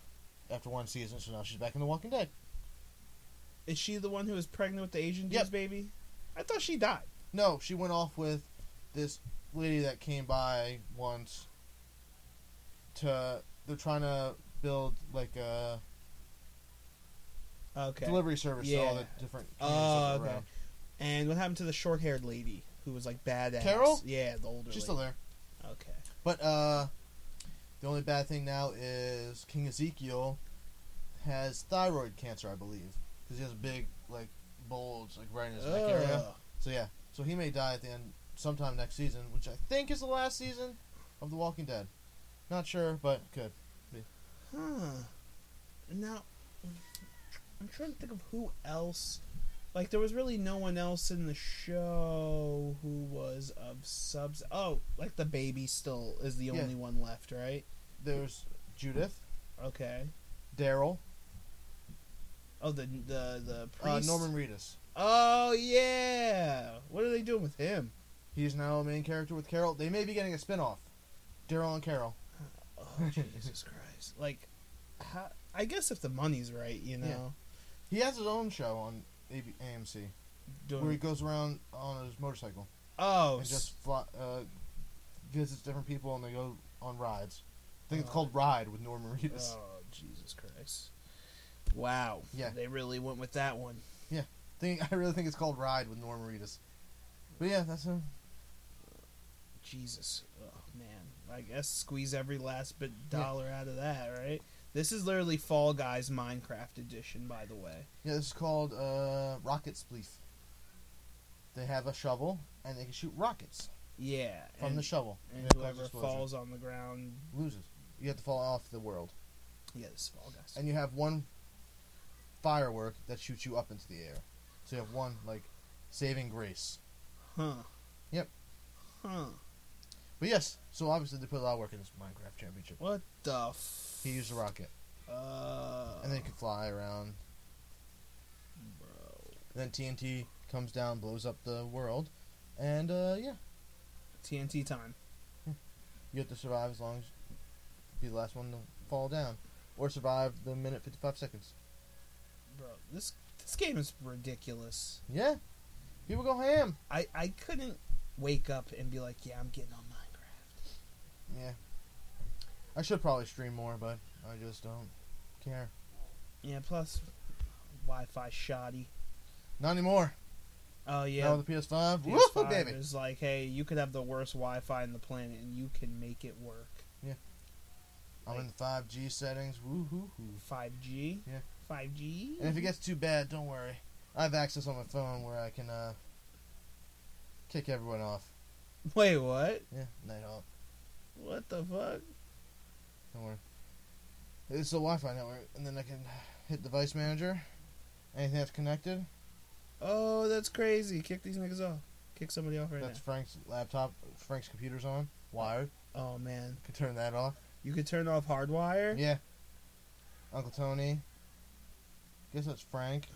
after one season, so now she's back in The Walking Dead. Is she the one who was pregnant with the Asian Yep. dude's baby? I thought she died. No, she went off with this lady that came by once. to they're trying to build like a Okay. delivery service to all the different Oh, okay. around. And what happened to the short-haired lady who was like badass? Carol? Yeah, the older. She's lady. still there. Okay. But uh, the only bad thing now is King Ezekiel has thyroid cancer, I believe, because he has a big like bulge like right in his neck area. So yeah, so he may die at the end sometime next season, which I think is the last season of The Walking Dead. Not sure, but could. Huh. Now, I'm trying to think of who else. Like, there was really no one else in the show who was of subs. Oh, like the baby still is the Yeah. only one left, right? There's Judith, Okay. Daryl, Oh, the the the uh. Norman Reedus. Oh yeah. What are they doing with him? He's now a main character with Carol. They may be getting a spin-off. Daryl and Carol. Oh Jesus Christ! Like, how, I guess if the money's right, you know. He has his own show on AB- AMC Doing, where he goes around on his motorcycle. oh, and just fly, uh, visits different people and they go on rides. I think it's Oh. called Ride with Norman Reedus. Oh Jesus Christ! Wow. Yeah. They really went with that one. Yeah. Think <laughs> I really think it's called Ride with Norman Reedus. But yeah, that's him. Jesus. Oh man. I guess squeeze every last bit dollar out of that, right? This is literally Fall Guys Minecraft edition, by the way. Yeah, this is called uh, Rocket Spleef. They have a shovel and they can shoot rockets Yeah. from and, the shovel. and whoever explosion. falls on the ground, loses. You have to fall off the world, yeah, this is Fall Guys. and you have one firework that shoots you up into the air. So you have one like saving grace. Huh. Yep. Huh. But yes, so obviously they put a lot of work in this Minecraft championship. What the f- He used a rocket, Uh. and then he could fly around Bro. Then TNT comes down, blows up the world, and uh, yeah, TNT time. <laughs> you have to survive as long as be the last one to fall down, or survive the minute fifty-five seconds. Bro, this this game is ridiculous. Yeah, people go ham. I, I couldn't wake up and be like, yeah, I'm getting on. Yeah, I should probably stream more, but I just don't care. Yeah, plus Wi-Fi shoddy. Not anymore. Oh yeah, Now with the PS5, PS5 woohoo, baby. it. is like, hey, you could have the worst Wi-Fi on the planet and you can make it work. Yeah. I'm in the 5G settings. Woohoo! 5G. Yeah. 5G. And if it gets too bad, don't worry. I have access on my phone where I can uh, kick everyone off. Wait, what? Yeah, night off. What the fuck? Don't worry. It's a Wi-Fi network, and then I can hit device manager. Anything that's connected. Oh, that's crazy. Kick these niggas off. Kick somebody off right now. that's Frank's laptop. Frank's computer's on, wired. Oh man, Can turn that off. you could turn off hardwire. Yeah. Uncle Tony. Guess that's Frank.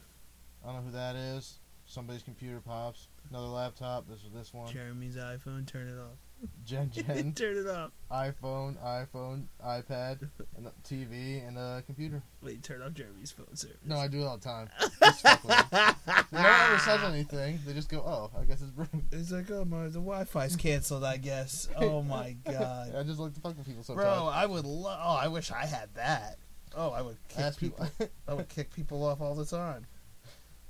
I don't know who that is. Somebody's computer pops. Another laptop. This is this one. Jeremy's iPhone. Turn it off. Gen <laughs> Gen. turn it off. iPhone, iPhone, iPad, and TV, and a computer. Wait, turn off Jeremy's phone service. No, I do it all the time. <laughs> Just fuck with them. No one ever says <laughs> anything. They just go, "Oh, I guess it's broken." It's like, oh my, the Wi-Fi's canceled. I guess. Oh my god, I just like to fuck with people sometimes. bro, I would. love. oh, I wish I had that. Oh, I would kick Ask people. I would kick people off all the time.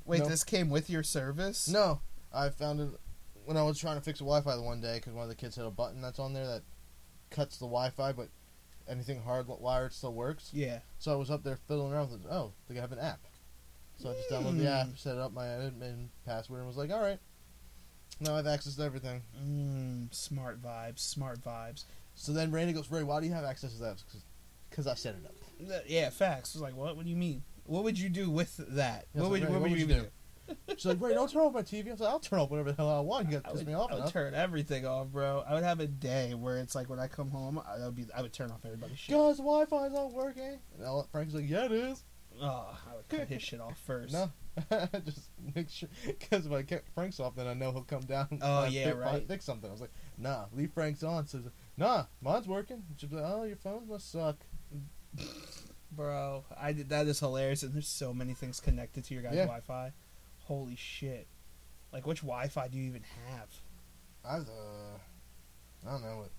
Wait, Nope. this came with your service? no, I found it when I was trying to fix the Wi-Fi the one day because one of the kids had a button that's on there that cuts the Wi-Fi, but anything hardwired still works. Yeah. So I was up there fiddling around with it. Oh, they have an app. So I just downloaded the app, Mm. set up my admin password, and was like, "All right, now I have access to everything." Mm, smart vibes. Smart vibes. So then Randy goes, "Ray, why do you have access to that?" Because I set it up. Yeah, facts. I was like, what? What do you mean? What would you do with that? What so would, Ray, what would you do? do? She's like, "Wait, don't turn off my TV." I was like, "I'll turn off whatever the hell I want. You got to piss would, me off I would enough." turn everything off, bro. I would have a day where it's like when I come home, I would be, I would turn off everybody's shit. Guys, Wi-Fi's not working. And Frank's like, "Yeah, it is." Oh, I would cut his shit off first. No, <laughs> just make sure because if I kept Frank's off, then I know he'll come down. Oh, yeah, fi- right. Fix something. I was like, "Nah, leave Frank's on." So like, "Nah, mine's working." She's like, "Oh, your phone must suck." bro. I did that is hilarious, and there's so many things connected to your guys' Yeah. Wi-Fi. Holy shit! Like, which Wi-Fi do you even have? I have the, I don't know what.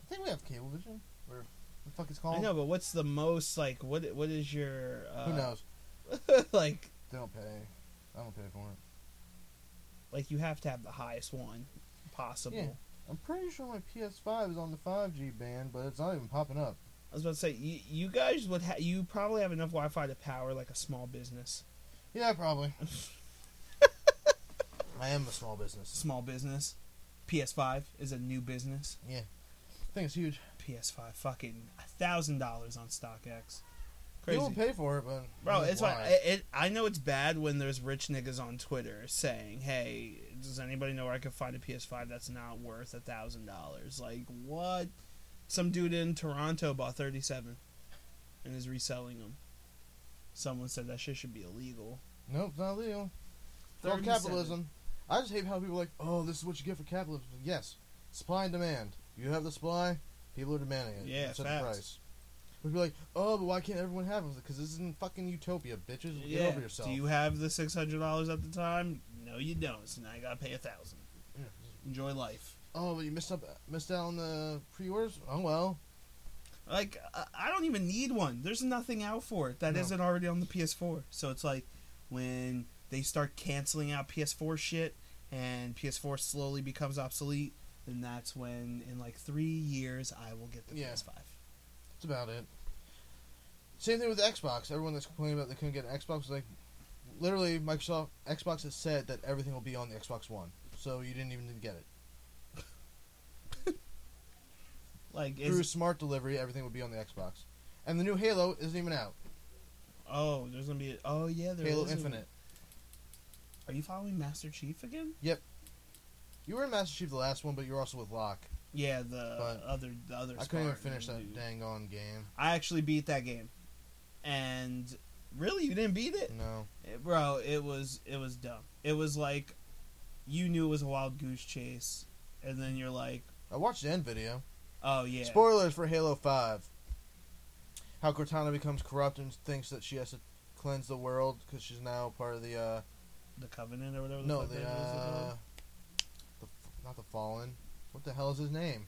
I think we have Cablevision. Or the fuck it's called. I know, but what's the most like? What what is your? Uh, Who knows? <laughs> like They don't pay. I don't pay for it. like you have to have the highest one possible. Yeah. I'm pretty sure my PS5 is on the 5G band, but it's not even popping up. I was about to say you, you guys would ha- you probably have enough Wi-Fi to power like a small business. Yeah, probably. <laughs> I am a small business. Small business. PS5 is a new business. Yeah. I think it's huge. PS5 fucking a thousand dollars on StockX. Crazy. People pay for it, but Bro, it's why? It, it, I know it's bad when there's rich niggas on Twitter saying, "Hey, does anybody know where I can find a PS5 that's not worth a thousand dollars?" Like what? Some dude in Toronto bought thirty-seven, and is reselling them. Someone said that shit should be illegal. Nope, not legal. It's all capitalism. I just hate how people are like, oh, this is what you get for capitalism. Yes, supply and demand. You have the supply, people are demanding it. Yeah, set the price. We'd be like, oh, but why can't everyone have it? Because this isn't fucking utopia, bitches. Get yeah. over yourself. Do you have the six hundred dollars at the time? No, you don't. So now you gotta pay a thousand. Yeah. Enjoy life. Oh, but you missed up, missed out on the pre-orders. Oh well. Like I- I don't even need one. There's nothing out for it that No. not already on the PS4. So it's like when they start canceling out PS4 shit and PS4 slowly becomes obsolete, then that's when in like three years I will get the Yeah. PS5. That's about it. Same thing with Xbox. Everyone that's complaining about they couldn't get an Xbox, like, literally, Microsoft Xbox has said that everything will be on the Xbox One, so you didn't even need to get it. <laughs> Like Through is, smart delivery, everything will be on the Xbox, and the new Halo isn't even out. oh, there's gonna be a, oh yeah, there Halo Infinite. Are you following Master Chief again? Yep. You were in Master Chief the last one, but you were also with Locke. Yeah, the But other the other. I couldn't even Spartan finish that dude. dang on game. I actually beat that game, and really, you didn't beat it? No. It- bro it was it was dumb it was like you knew it was a wild goose chase and then you're like I watched the end video. oh yeah Spoilers for Halo 5. How Cortana becomes corrupt and thinks that she has to cleanse the world because she's now part of the, uh, the covenant or whatever the no, the, uh, the, not the Fallen. What the hell is his name?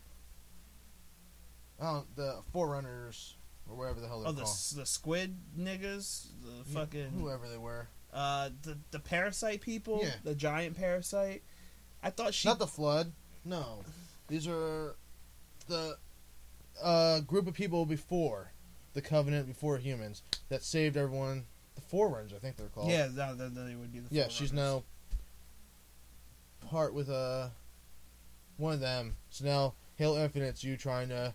Oh, the Forerunners, or whatever the hell they're oh the, called. the squid niggas the fucking Whoever they were. uh the the parasite people Yeah. the giant parasite i thought she Not the Flood. No. These are the uh, group of people before the Covenant, before humans, that saved everyone. The Forerunners, I think they're called. yeah no, they, they would be the Yeah, she's now part with uh one of them. So now Halo Infinite's you trying to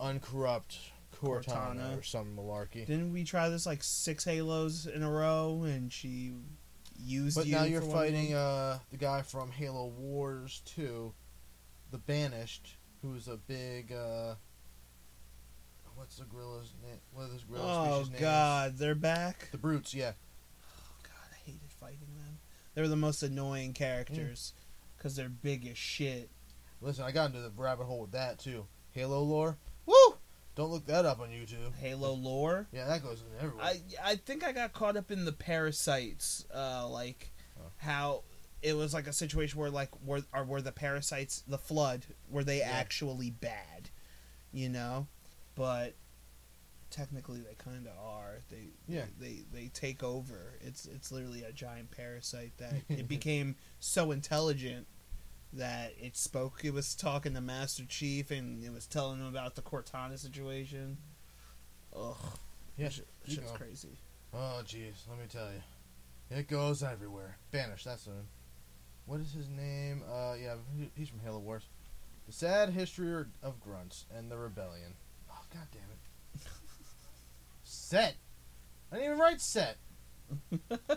uncorrupt Cortana, Cortana. or some malarkey. didn't we try this like six halos in a row and she used But you now you're fighting uh the guy from Halo Wars 2, the Banished, who's a big uh what's the gorilla's name? What are those gorilla oh species names? god they're back The brutes, yeah. Oh god, I hated fighting them. They were the most annoying characters because they're big as shit. Listen, I got into the rabbit hole with that too. Halo lore. Woo! Don't look that up on YouTube. Halo lore. Yeah, that goes in everywhere. I I think I got caught up in the parasites, uh, like Oh. how it was like a situation where like were are were the parasites the flood were they Yeah. actually bad, you know, but technically they kind of are. They Yeah. they, they they take over. It's it's literally a giant parasite that <laughs> it became so intelligent that it spoke. It was talking to Master Chief and it was telling him about the Cortana situation. Ugh, yeah. shit, shit's going. crazy. Oh, jeez, let me tell you, it goes everywhere. Banish, that's him. What is his name? Uh, yeah, he's from Halo Wars. The sad history of grunts and the rebellion. God damn it. set. I didn't even write set. <laughs> but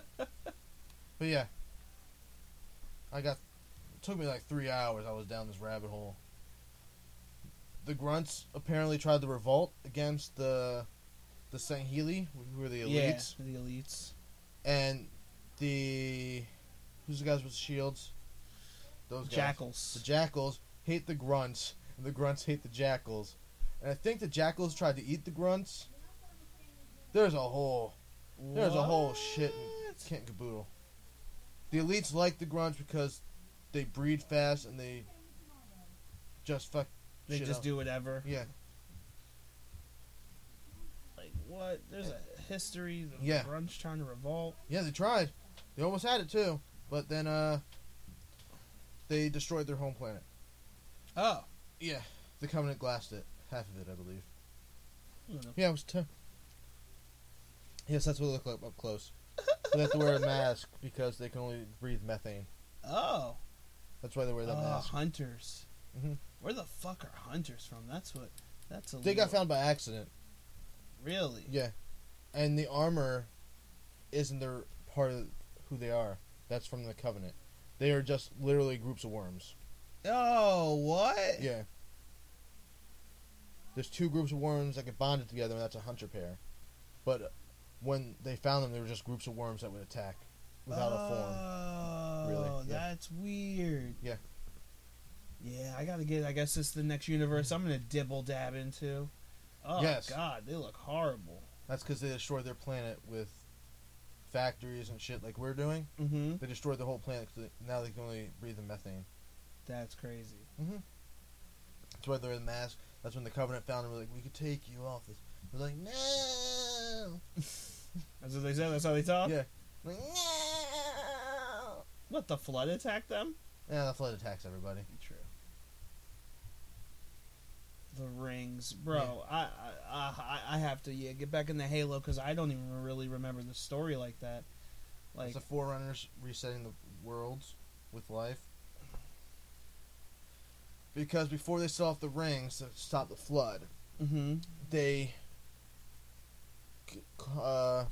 yeah, I got. It took me like three hours. I was down this rabbit hole. The grunts apparently tried to revolt against the the Sangheili, who were the elites. Yeah, the elites. and the who's the guys with the shields? Those guys. Jackals. The jackals hate the grunts, and the grunts hate the jackals. And I think the jackals tried to eat the grunts. There's a whole there's a whole shit kit and caboodle. The elites like the grunts because they breed fast and they just fuck. They just up. do whatever. Yeah. Like what? There's a history. Of the Yeah. Grunts trying to revolt. Yeah, they tried. They almost had it too, but then uh, they destroyed their home planet. Oh. Yeah, the Covenant glassed it, half of it, I believe. I. Yeah, it was. T- yes, that's what it looked like up close. They have to wear a mask because they can only breathe methane. Oh. That's why they wear that Oh, mask. hunters. Mhm. Where the fuck are hunters from? That's what. That's a. They got found by accident. Really? Yeah, and the armor isn't their part of who they are. That's from the Covenant. They are just literally groups of worms. Oh, what? Yeah. There's two groups of worms that get bonded together, and that's a hunter pair. But when they found them, they were just groups of worms that would attack without a form. Oh, Really, yeah. that's weird. Yeah. Yeah, I gotta get. I guess this is the next universe I'm gonna dibble dab into. Oh Yes. God, they look horrible. That's because they destroyed their planet with factories and shit like we're doing. Mm-hmm. They destroyed the whole planet 'cause they, now they can only breathe the methane. That's crazy. Mm-hmm. That's why they're in the mask. That's when the Covenant found them. Like, we could take you off this. They're like, no. <laughs> That's what they said. That's how they talk. Yeah. Like, no. What the flood attacked them? Yeah, the flood attacks everybody. True. The rings, bro. I, I I I have to yeah get back in the Halo because I don't even really remember the story like that. Like it's the Forerunners resetting the worlds with life. Because before they set off the rings to stop the flood, mm-hmm. they uh,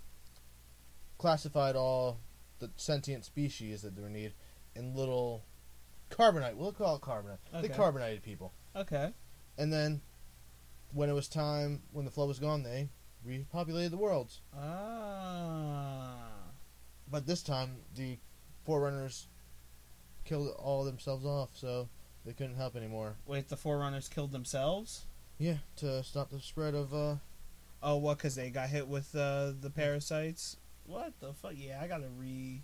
classified all the sentient species that they need in little carbonite. We'll call it carbonite. They carbonated people, Okay. and then when it was time, when the flood was gone, they repopulated the worlds. Ah. But this time, the Forerunners killed all themselves off, so they couldn't help anymore. Wait, the Forerunners killed themselves? Yeah, to stop the spread of. uh Oh, what? Because they got hit with uh, the parasites? What the fuck? Yeah, I gotta re.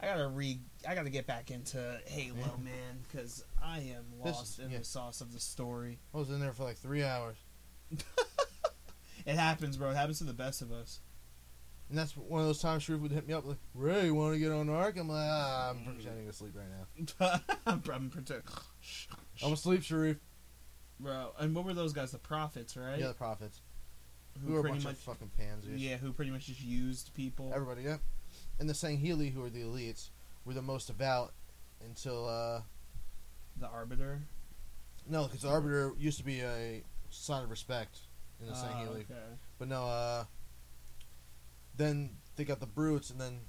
I gotta re. I gotta get back into Halo, Yeah. man, because I am lost in yeah. the sauce of the story. I was in there for like three hours, <laughs> It happens, bro. It happens to the best of us. And that's one of those times Sharif would hit me up like, "Ray, you want to get on Ark?" I'm like, "Ah, I'm pretending to sleep right now. <laughs> I'm, I'm pretend- I'm asleep, Sharif." bro. And what were those guys? The prophets, right? Yeah, the prophets. Who Who are a pretty bunch much, of fucking pansies. yeah, who pretty much just used people. Everybody, yeah. And the Sangheili, who are the elites, were the most devout until uh the arbiter. no, because the Arbiter used to be a sign of respect in the Ah, Sangheili. okay. But no, uh, then they got the brutes, and then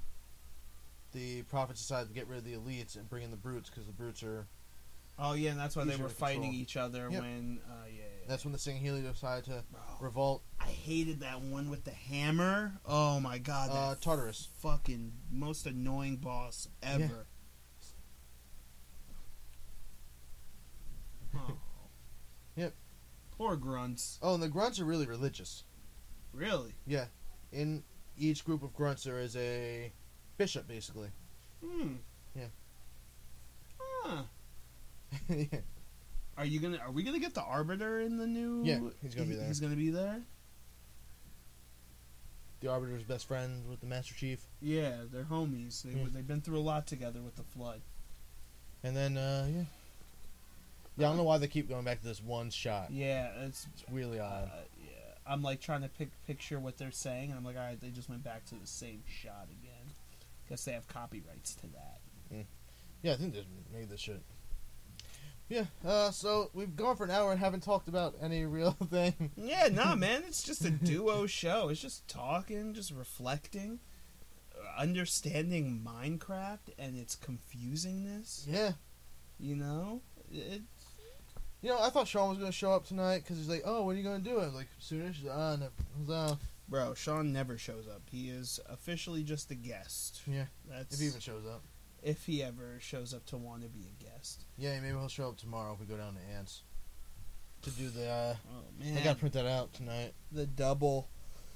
the prophets decided to get rid of the elites and bring in the brutes because the brutes are. Oh yeah, and that's why they were fighting control. each other Yep. when. Uh, yeah, yeah. That's when the Sangheili decided to Bro, revolt. I hated that one with the hammer. Oh my god, that Uh, Tartarus. fucking most annoying boss ever. <laughs> Oh. Yep. Poor grunts. Oh, and the grunts are really religious. Really? Yeah, in each group of grunts there is a bishop, basically. Hmm. Yeah. Huh. <laughs> yeah. Are you gonna? Are we gonna get the arbiter in the new? Yeah, he's gonna be there. He's gonna be there. The Arbiter's best friend with the Master Chief, Yeah, they're homies. They Yeah. they've been through a lot together with the flood. and then uh, yeah, yeah. I don't know why they keep going back to this one shot. Yeah, it's It's really uh, odd. yeah. I'm like trying to pick picture what they're saying, and I'm like, all right, they just went back to the same shot again. Guess they have copyrights to that. Yeah, I think they made this shit. Yeah. Uh, so we've gone for an hour and haven't talked about any real <laughs> thing. Yeah, nah, <laughs> man, it's just a duo show. It's just talking, just reflecting, uh, understanding Minecraft and its confusingness. yeah. You know, it. You know, I thought Sean was gonna show up tonight because he's like, "Oh, when are you gonna do it?" I was like, soonish. Ah, no. I was, uh, Bro, Sean never shows up. He is officially just a guest. yeah. That's If he even shows up. if he ever shows up to want to be a guest. Yeah, maybe he'll show up tomorrow if we go down to Ants to do the. Uh, Oh man, I gotta print that out tonight. the double.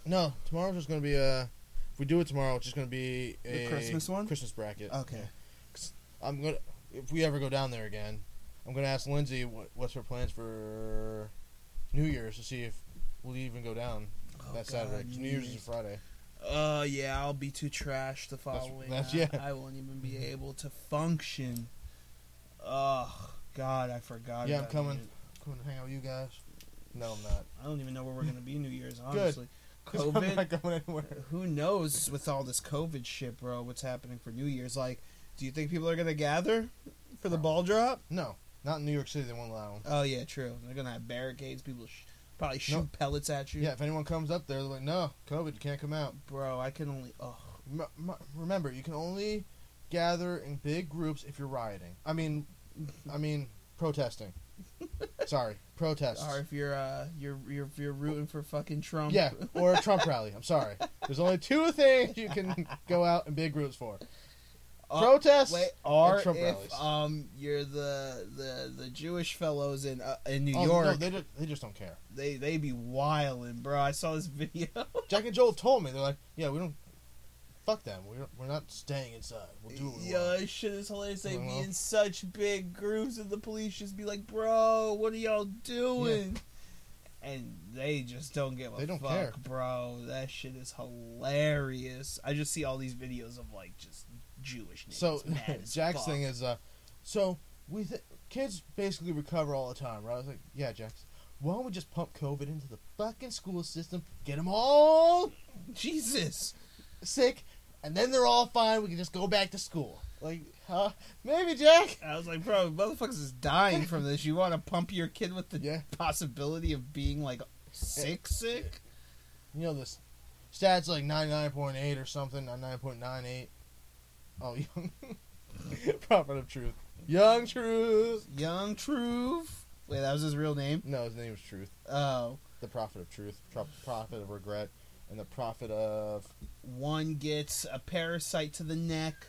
No, tomorrow's just gonna be a. If we do it tomorrow, it's just gonna be The a Christmas one? Christmas bracket. Okay. I'm gonna. If we ever go down there again, I'm gonna ask Lindsay what, what's her plans for New Year's to see if we'll even go down. Oh, that Saturday. God, New Year's is Friday. Uh, yeah, I'll be too trash the following. that's- night. yeah. I won't even be able to function. Oh God, I forgot. Yeah, I'm coming. it. Coming to hang out with you guys. No, I'm not. I don't even know where we're gonna be New Year's. Honestly, I'm COVID. not going anywhere. Who knows with all this COVID shit, bro? What's happening for New Year's? Like, do you think people are gonna gather for the ball drop? No, not in New York City. They won't allow them. Oh yeah, true. They're gonna have barricades. People sh- probably shoot pellets at you. Yeah, if anyone comes up there, they're like, no, COVID, you can't come out. bro. I can only. Oh, M- m- remember, you can only gather in big groups if you're rioting. I mean, I mean, protesting. <laughs> Sorry, protests. or if you're uh you're you're you're rooting for fucking Trump. Yeah, or a Trump <laughs> rally. I'm sorry. There's only two things you can <laughs> go out in big groups for: Uh, protests. Wait, or if rallies. um you're the the the Jewish fellows in uh, in New Oh, York, no, they just, they just don't care. they they be wilding, bro. I saw this <laughs> video. Jack and Joel told me they're like, yeah, we don't. Fuck them. We're we're not staying inside. We'll do what we Yo, this shit is hilarious. They be Uh-huh. in such big groups, and the police just be like, "Bro, what are y'all doing?" And they just don't give a They don't fuck, care. bro. That shit is hilarious. I just see all these videos of like just Jewish niggas So <laughs> Jack's thing is, uh, so we th- kids basically recover all the time, right? I was like, yeah, Jax. Why don't we just pump COVID into the fucking school system, get them all Jesus. sick, and then they're all fine. We can just go back to school. Like, huh? Maybe, Jack. I was like, bro, motherfuckers is dying from this. You want to pump your kid with the Yeah. possibility of being like sick, sick? You know this stats like ninety nine point eight or something, nine point nine eight. Oh, <laughs> young <laughs> prophet of truth, young truth. Young Truth. Wait, that was his real name? No, his name was Truth, Oh. the prophet of truth, tro- prophet of regret, and the prophet of One gets a parasite to the neck.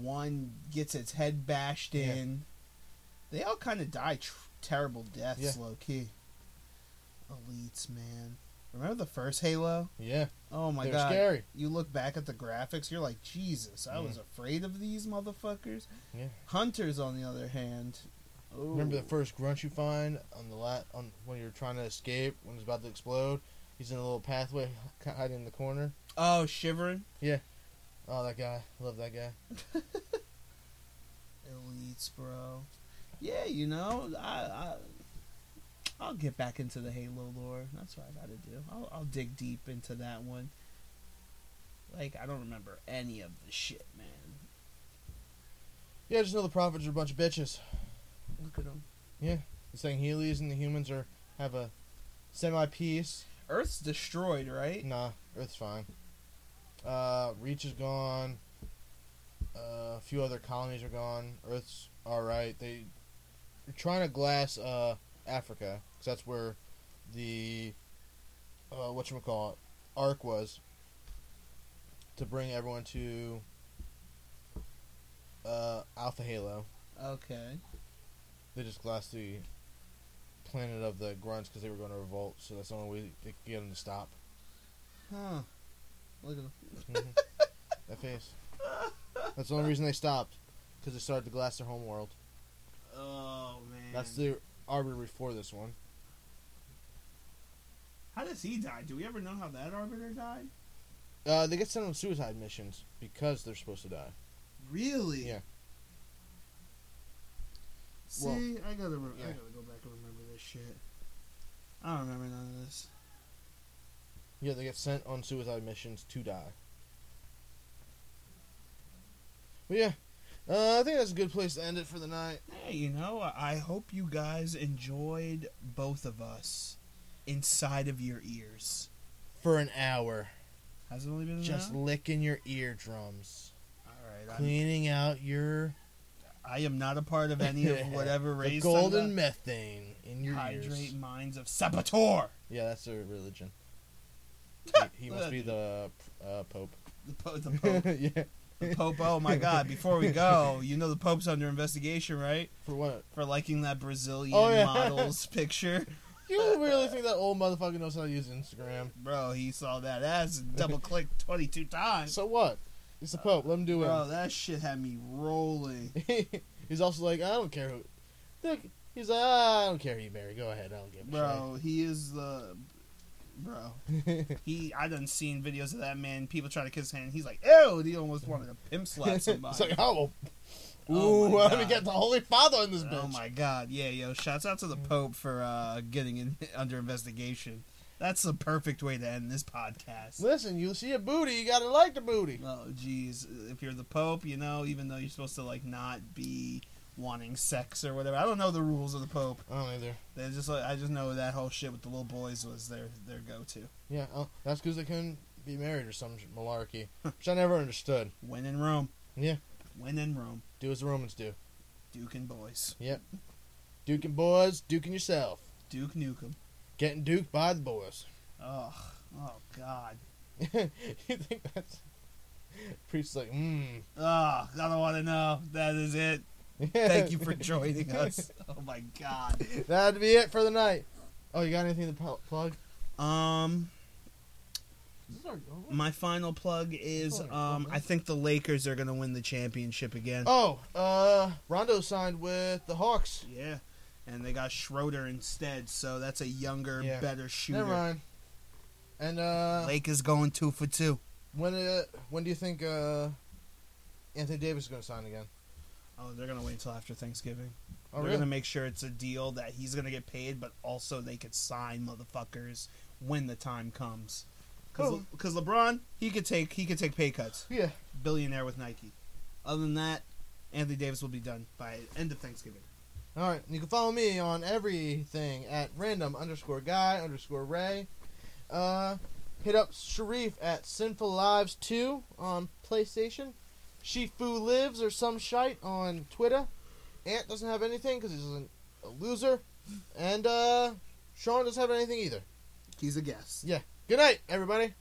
One gets its head bashed Yeah. in. They all kind of die tr- terrible deaths, Yeah. low key. Elites, man. Remember the first Halo? yeah. Oh my They're god. scary. You look back at the graphics, you're like, Jesus, I Yeah. was afraid of these motherfuckers. Yeah. Hunters, on the other hand. Remember the first grunt you find on the lat on when you're trying to escape when it's about to explode. He's in a little pathway hi- hiding in the corner. Oh, shivering. Yeah. Oh, that guy! Love that guy. <laughs> Elites, bro. Yeah, you know, I, I I'll get back into the Halo lore. That's what I got to do. I'll, I'll dig deep into that one. Like I don't remember any of the shit, man. Yeah, I just know the prophets are a bunch of bitches. Look at them. Yeah. They're Sangheili's and the humans are have a semi peace. Earth's destroyed, right? Nah, Earth's fine. Uh, Reach is gone. Uh, a few other colonies are gone. Earth's all right. They they're trying to glass uh Africa because that's where the uh what you call it Ark was to bring everyone to uh Alpha Halo. Okay. They just glassed the planet of the grunts because they were going to revolt. So that's the only way they could get them to stop. Huh. Look at them. Mhm. <laughs> that face. That's the only reason they stopped because they started to glass their home world. Oh man. That's the arbiter before this one. How does he die? Do we ever know how that arbiter died? Uh, they get sent on suicide missions because they're supposed to die. Really? Yeah. See, Well, I gotta, re- I gotta go back and remember this shit. I don't remember none of this. Yeah, they get sent on suicide missions to die. But yeah, uh, I think that's a good place to end it for the night. Hey, you know, I hope you guys enjoyed both of us inside of your ears. For an hour, Has it only been an just hour? licking your eardrums, All right. I'm, cleaning out your I am not a part of any of <laughs> whatever race. the golden I'm methane in your hydrate ears. minds of Saboteur. Yeah, that's their religion. <laughs> he, he must be the uh, pope. The, po- the Pope. <laughs> yeah. The Pope. Oh my God! Before we go, you know the Pope's under investigation, right? For what? For liking that Brazilian Oh, yeah. model's <laughs> picture. You really think that old motherfucker knows how to use Instagram? Bro, he saw that ass and double clicked <laughs> 22 times. So what? It's the pope. Let him do it. Bro, that shit had me rolling. <laughs> he's also like, I don't care who. Look, he's like, ah, I don't care who you marry. Go ahead. I don't give a shit. Bro, he is the bro. <laughs> He, I done seen videos of that man. People try to kiss his hand. He's like, ew. He almost wanted to pimp slap <laughs> somebody. it's like, oh, Oh ooh, <laughs> let me get the Holy Father in this bitch. Oh my god, yeah, yo! Shouts out to the Pope for uh, getting in, under investigation. That's the perfect way to end this podcast. Listen, you see a booty, you gotta like the booty. Oh, jeez, if you're the Pope, you know, even though you're supposed to like not be wanting sex or whatever, I don't know the rules of the Pope. I don't either. They just, like, I just know that whole shit with the little boys was their their go to. Yeah, oh, that's because they couldn't be married or some malarkey, which I never understood. <laughs> When in Rome, Yeah, when in Rome, do as the Romans do. Duke and boys, Duking boys, duking yourself. Duke Nukem. Getting duked by the boys. Oh, oh God. <laughs> you think that's. <laughs> Priest's like, mmm. Oh, I don't want to know. That is it. Thank you <laughs> for joining us. Oh my God. That'd be it for the night. Oh, you got anything to pl- plug? Um, Is this our- my final plug is um. I think the Lakers are gonna win the championship again. Oh, uh, Rondo signed with the Hawks. Yeah, and they got Schroeder instead, so that's a younger, Yeah. better shooter. Never mind. And uh, Lake is going two for two. when uh, when do you think uh, Anthony Davis is going to sign again? Oh, they're gonna wait until after Thanksgiving. Oh, they're really? gonna make sure it's a deal that he's gonna get paid, but also they could sign motherfuckers when the time comes. Oh. Because LeBron, he could take he could take pay cuts. Yeah. Billionaire with Nike. Other than that, Anthony Davis will be done by end of Thanksgiving. All right. You can follow me on everything at random underscore guy underscore Ray. Uh, hit up Sharif at Sinful Lives 2 on PlayStation. Shifu Lives or some shite on Twitter. Ant doesn't have anything because he's a, a loser. And uh, Sean doesn't have anything either. He's a guest. Yeah. Good night, everybody.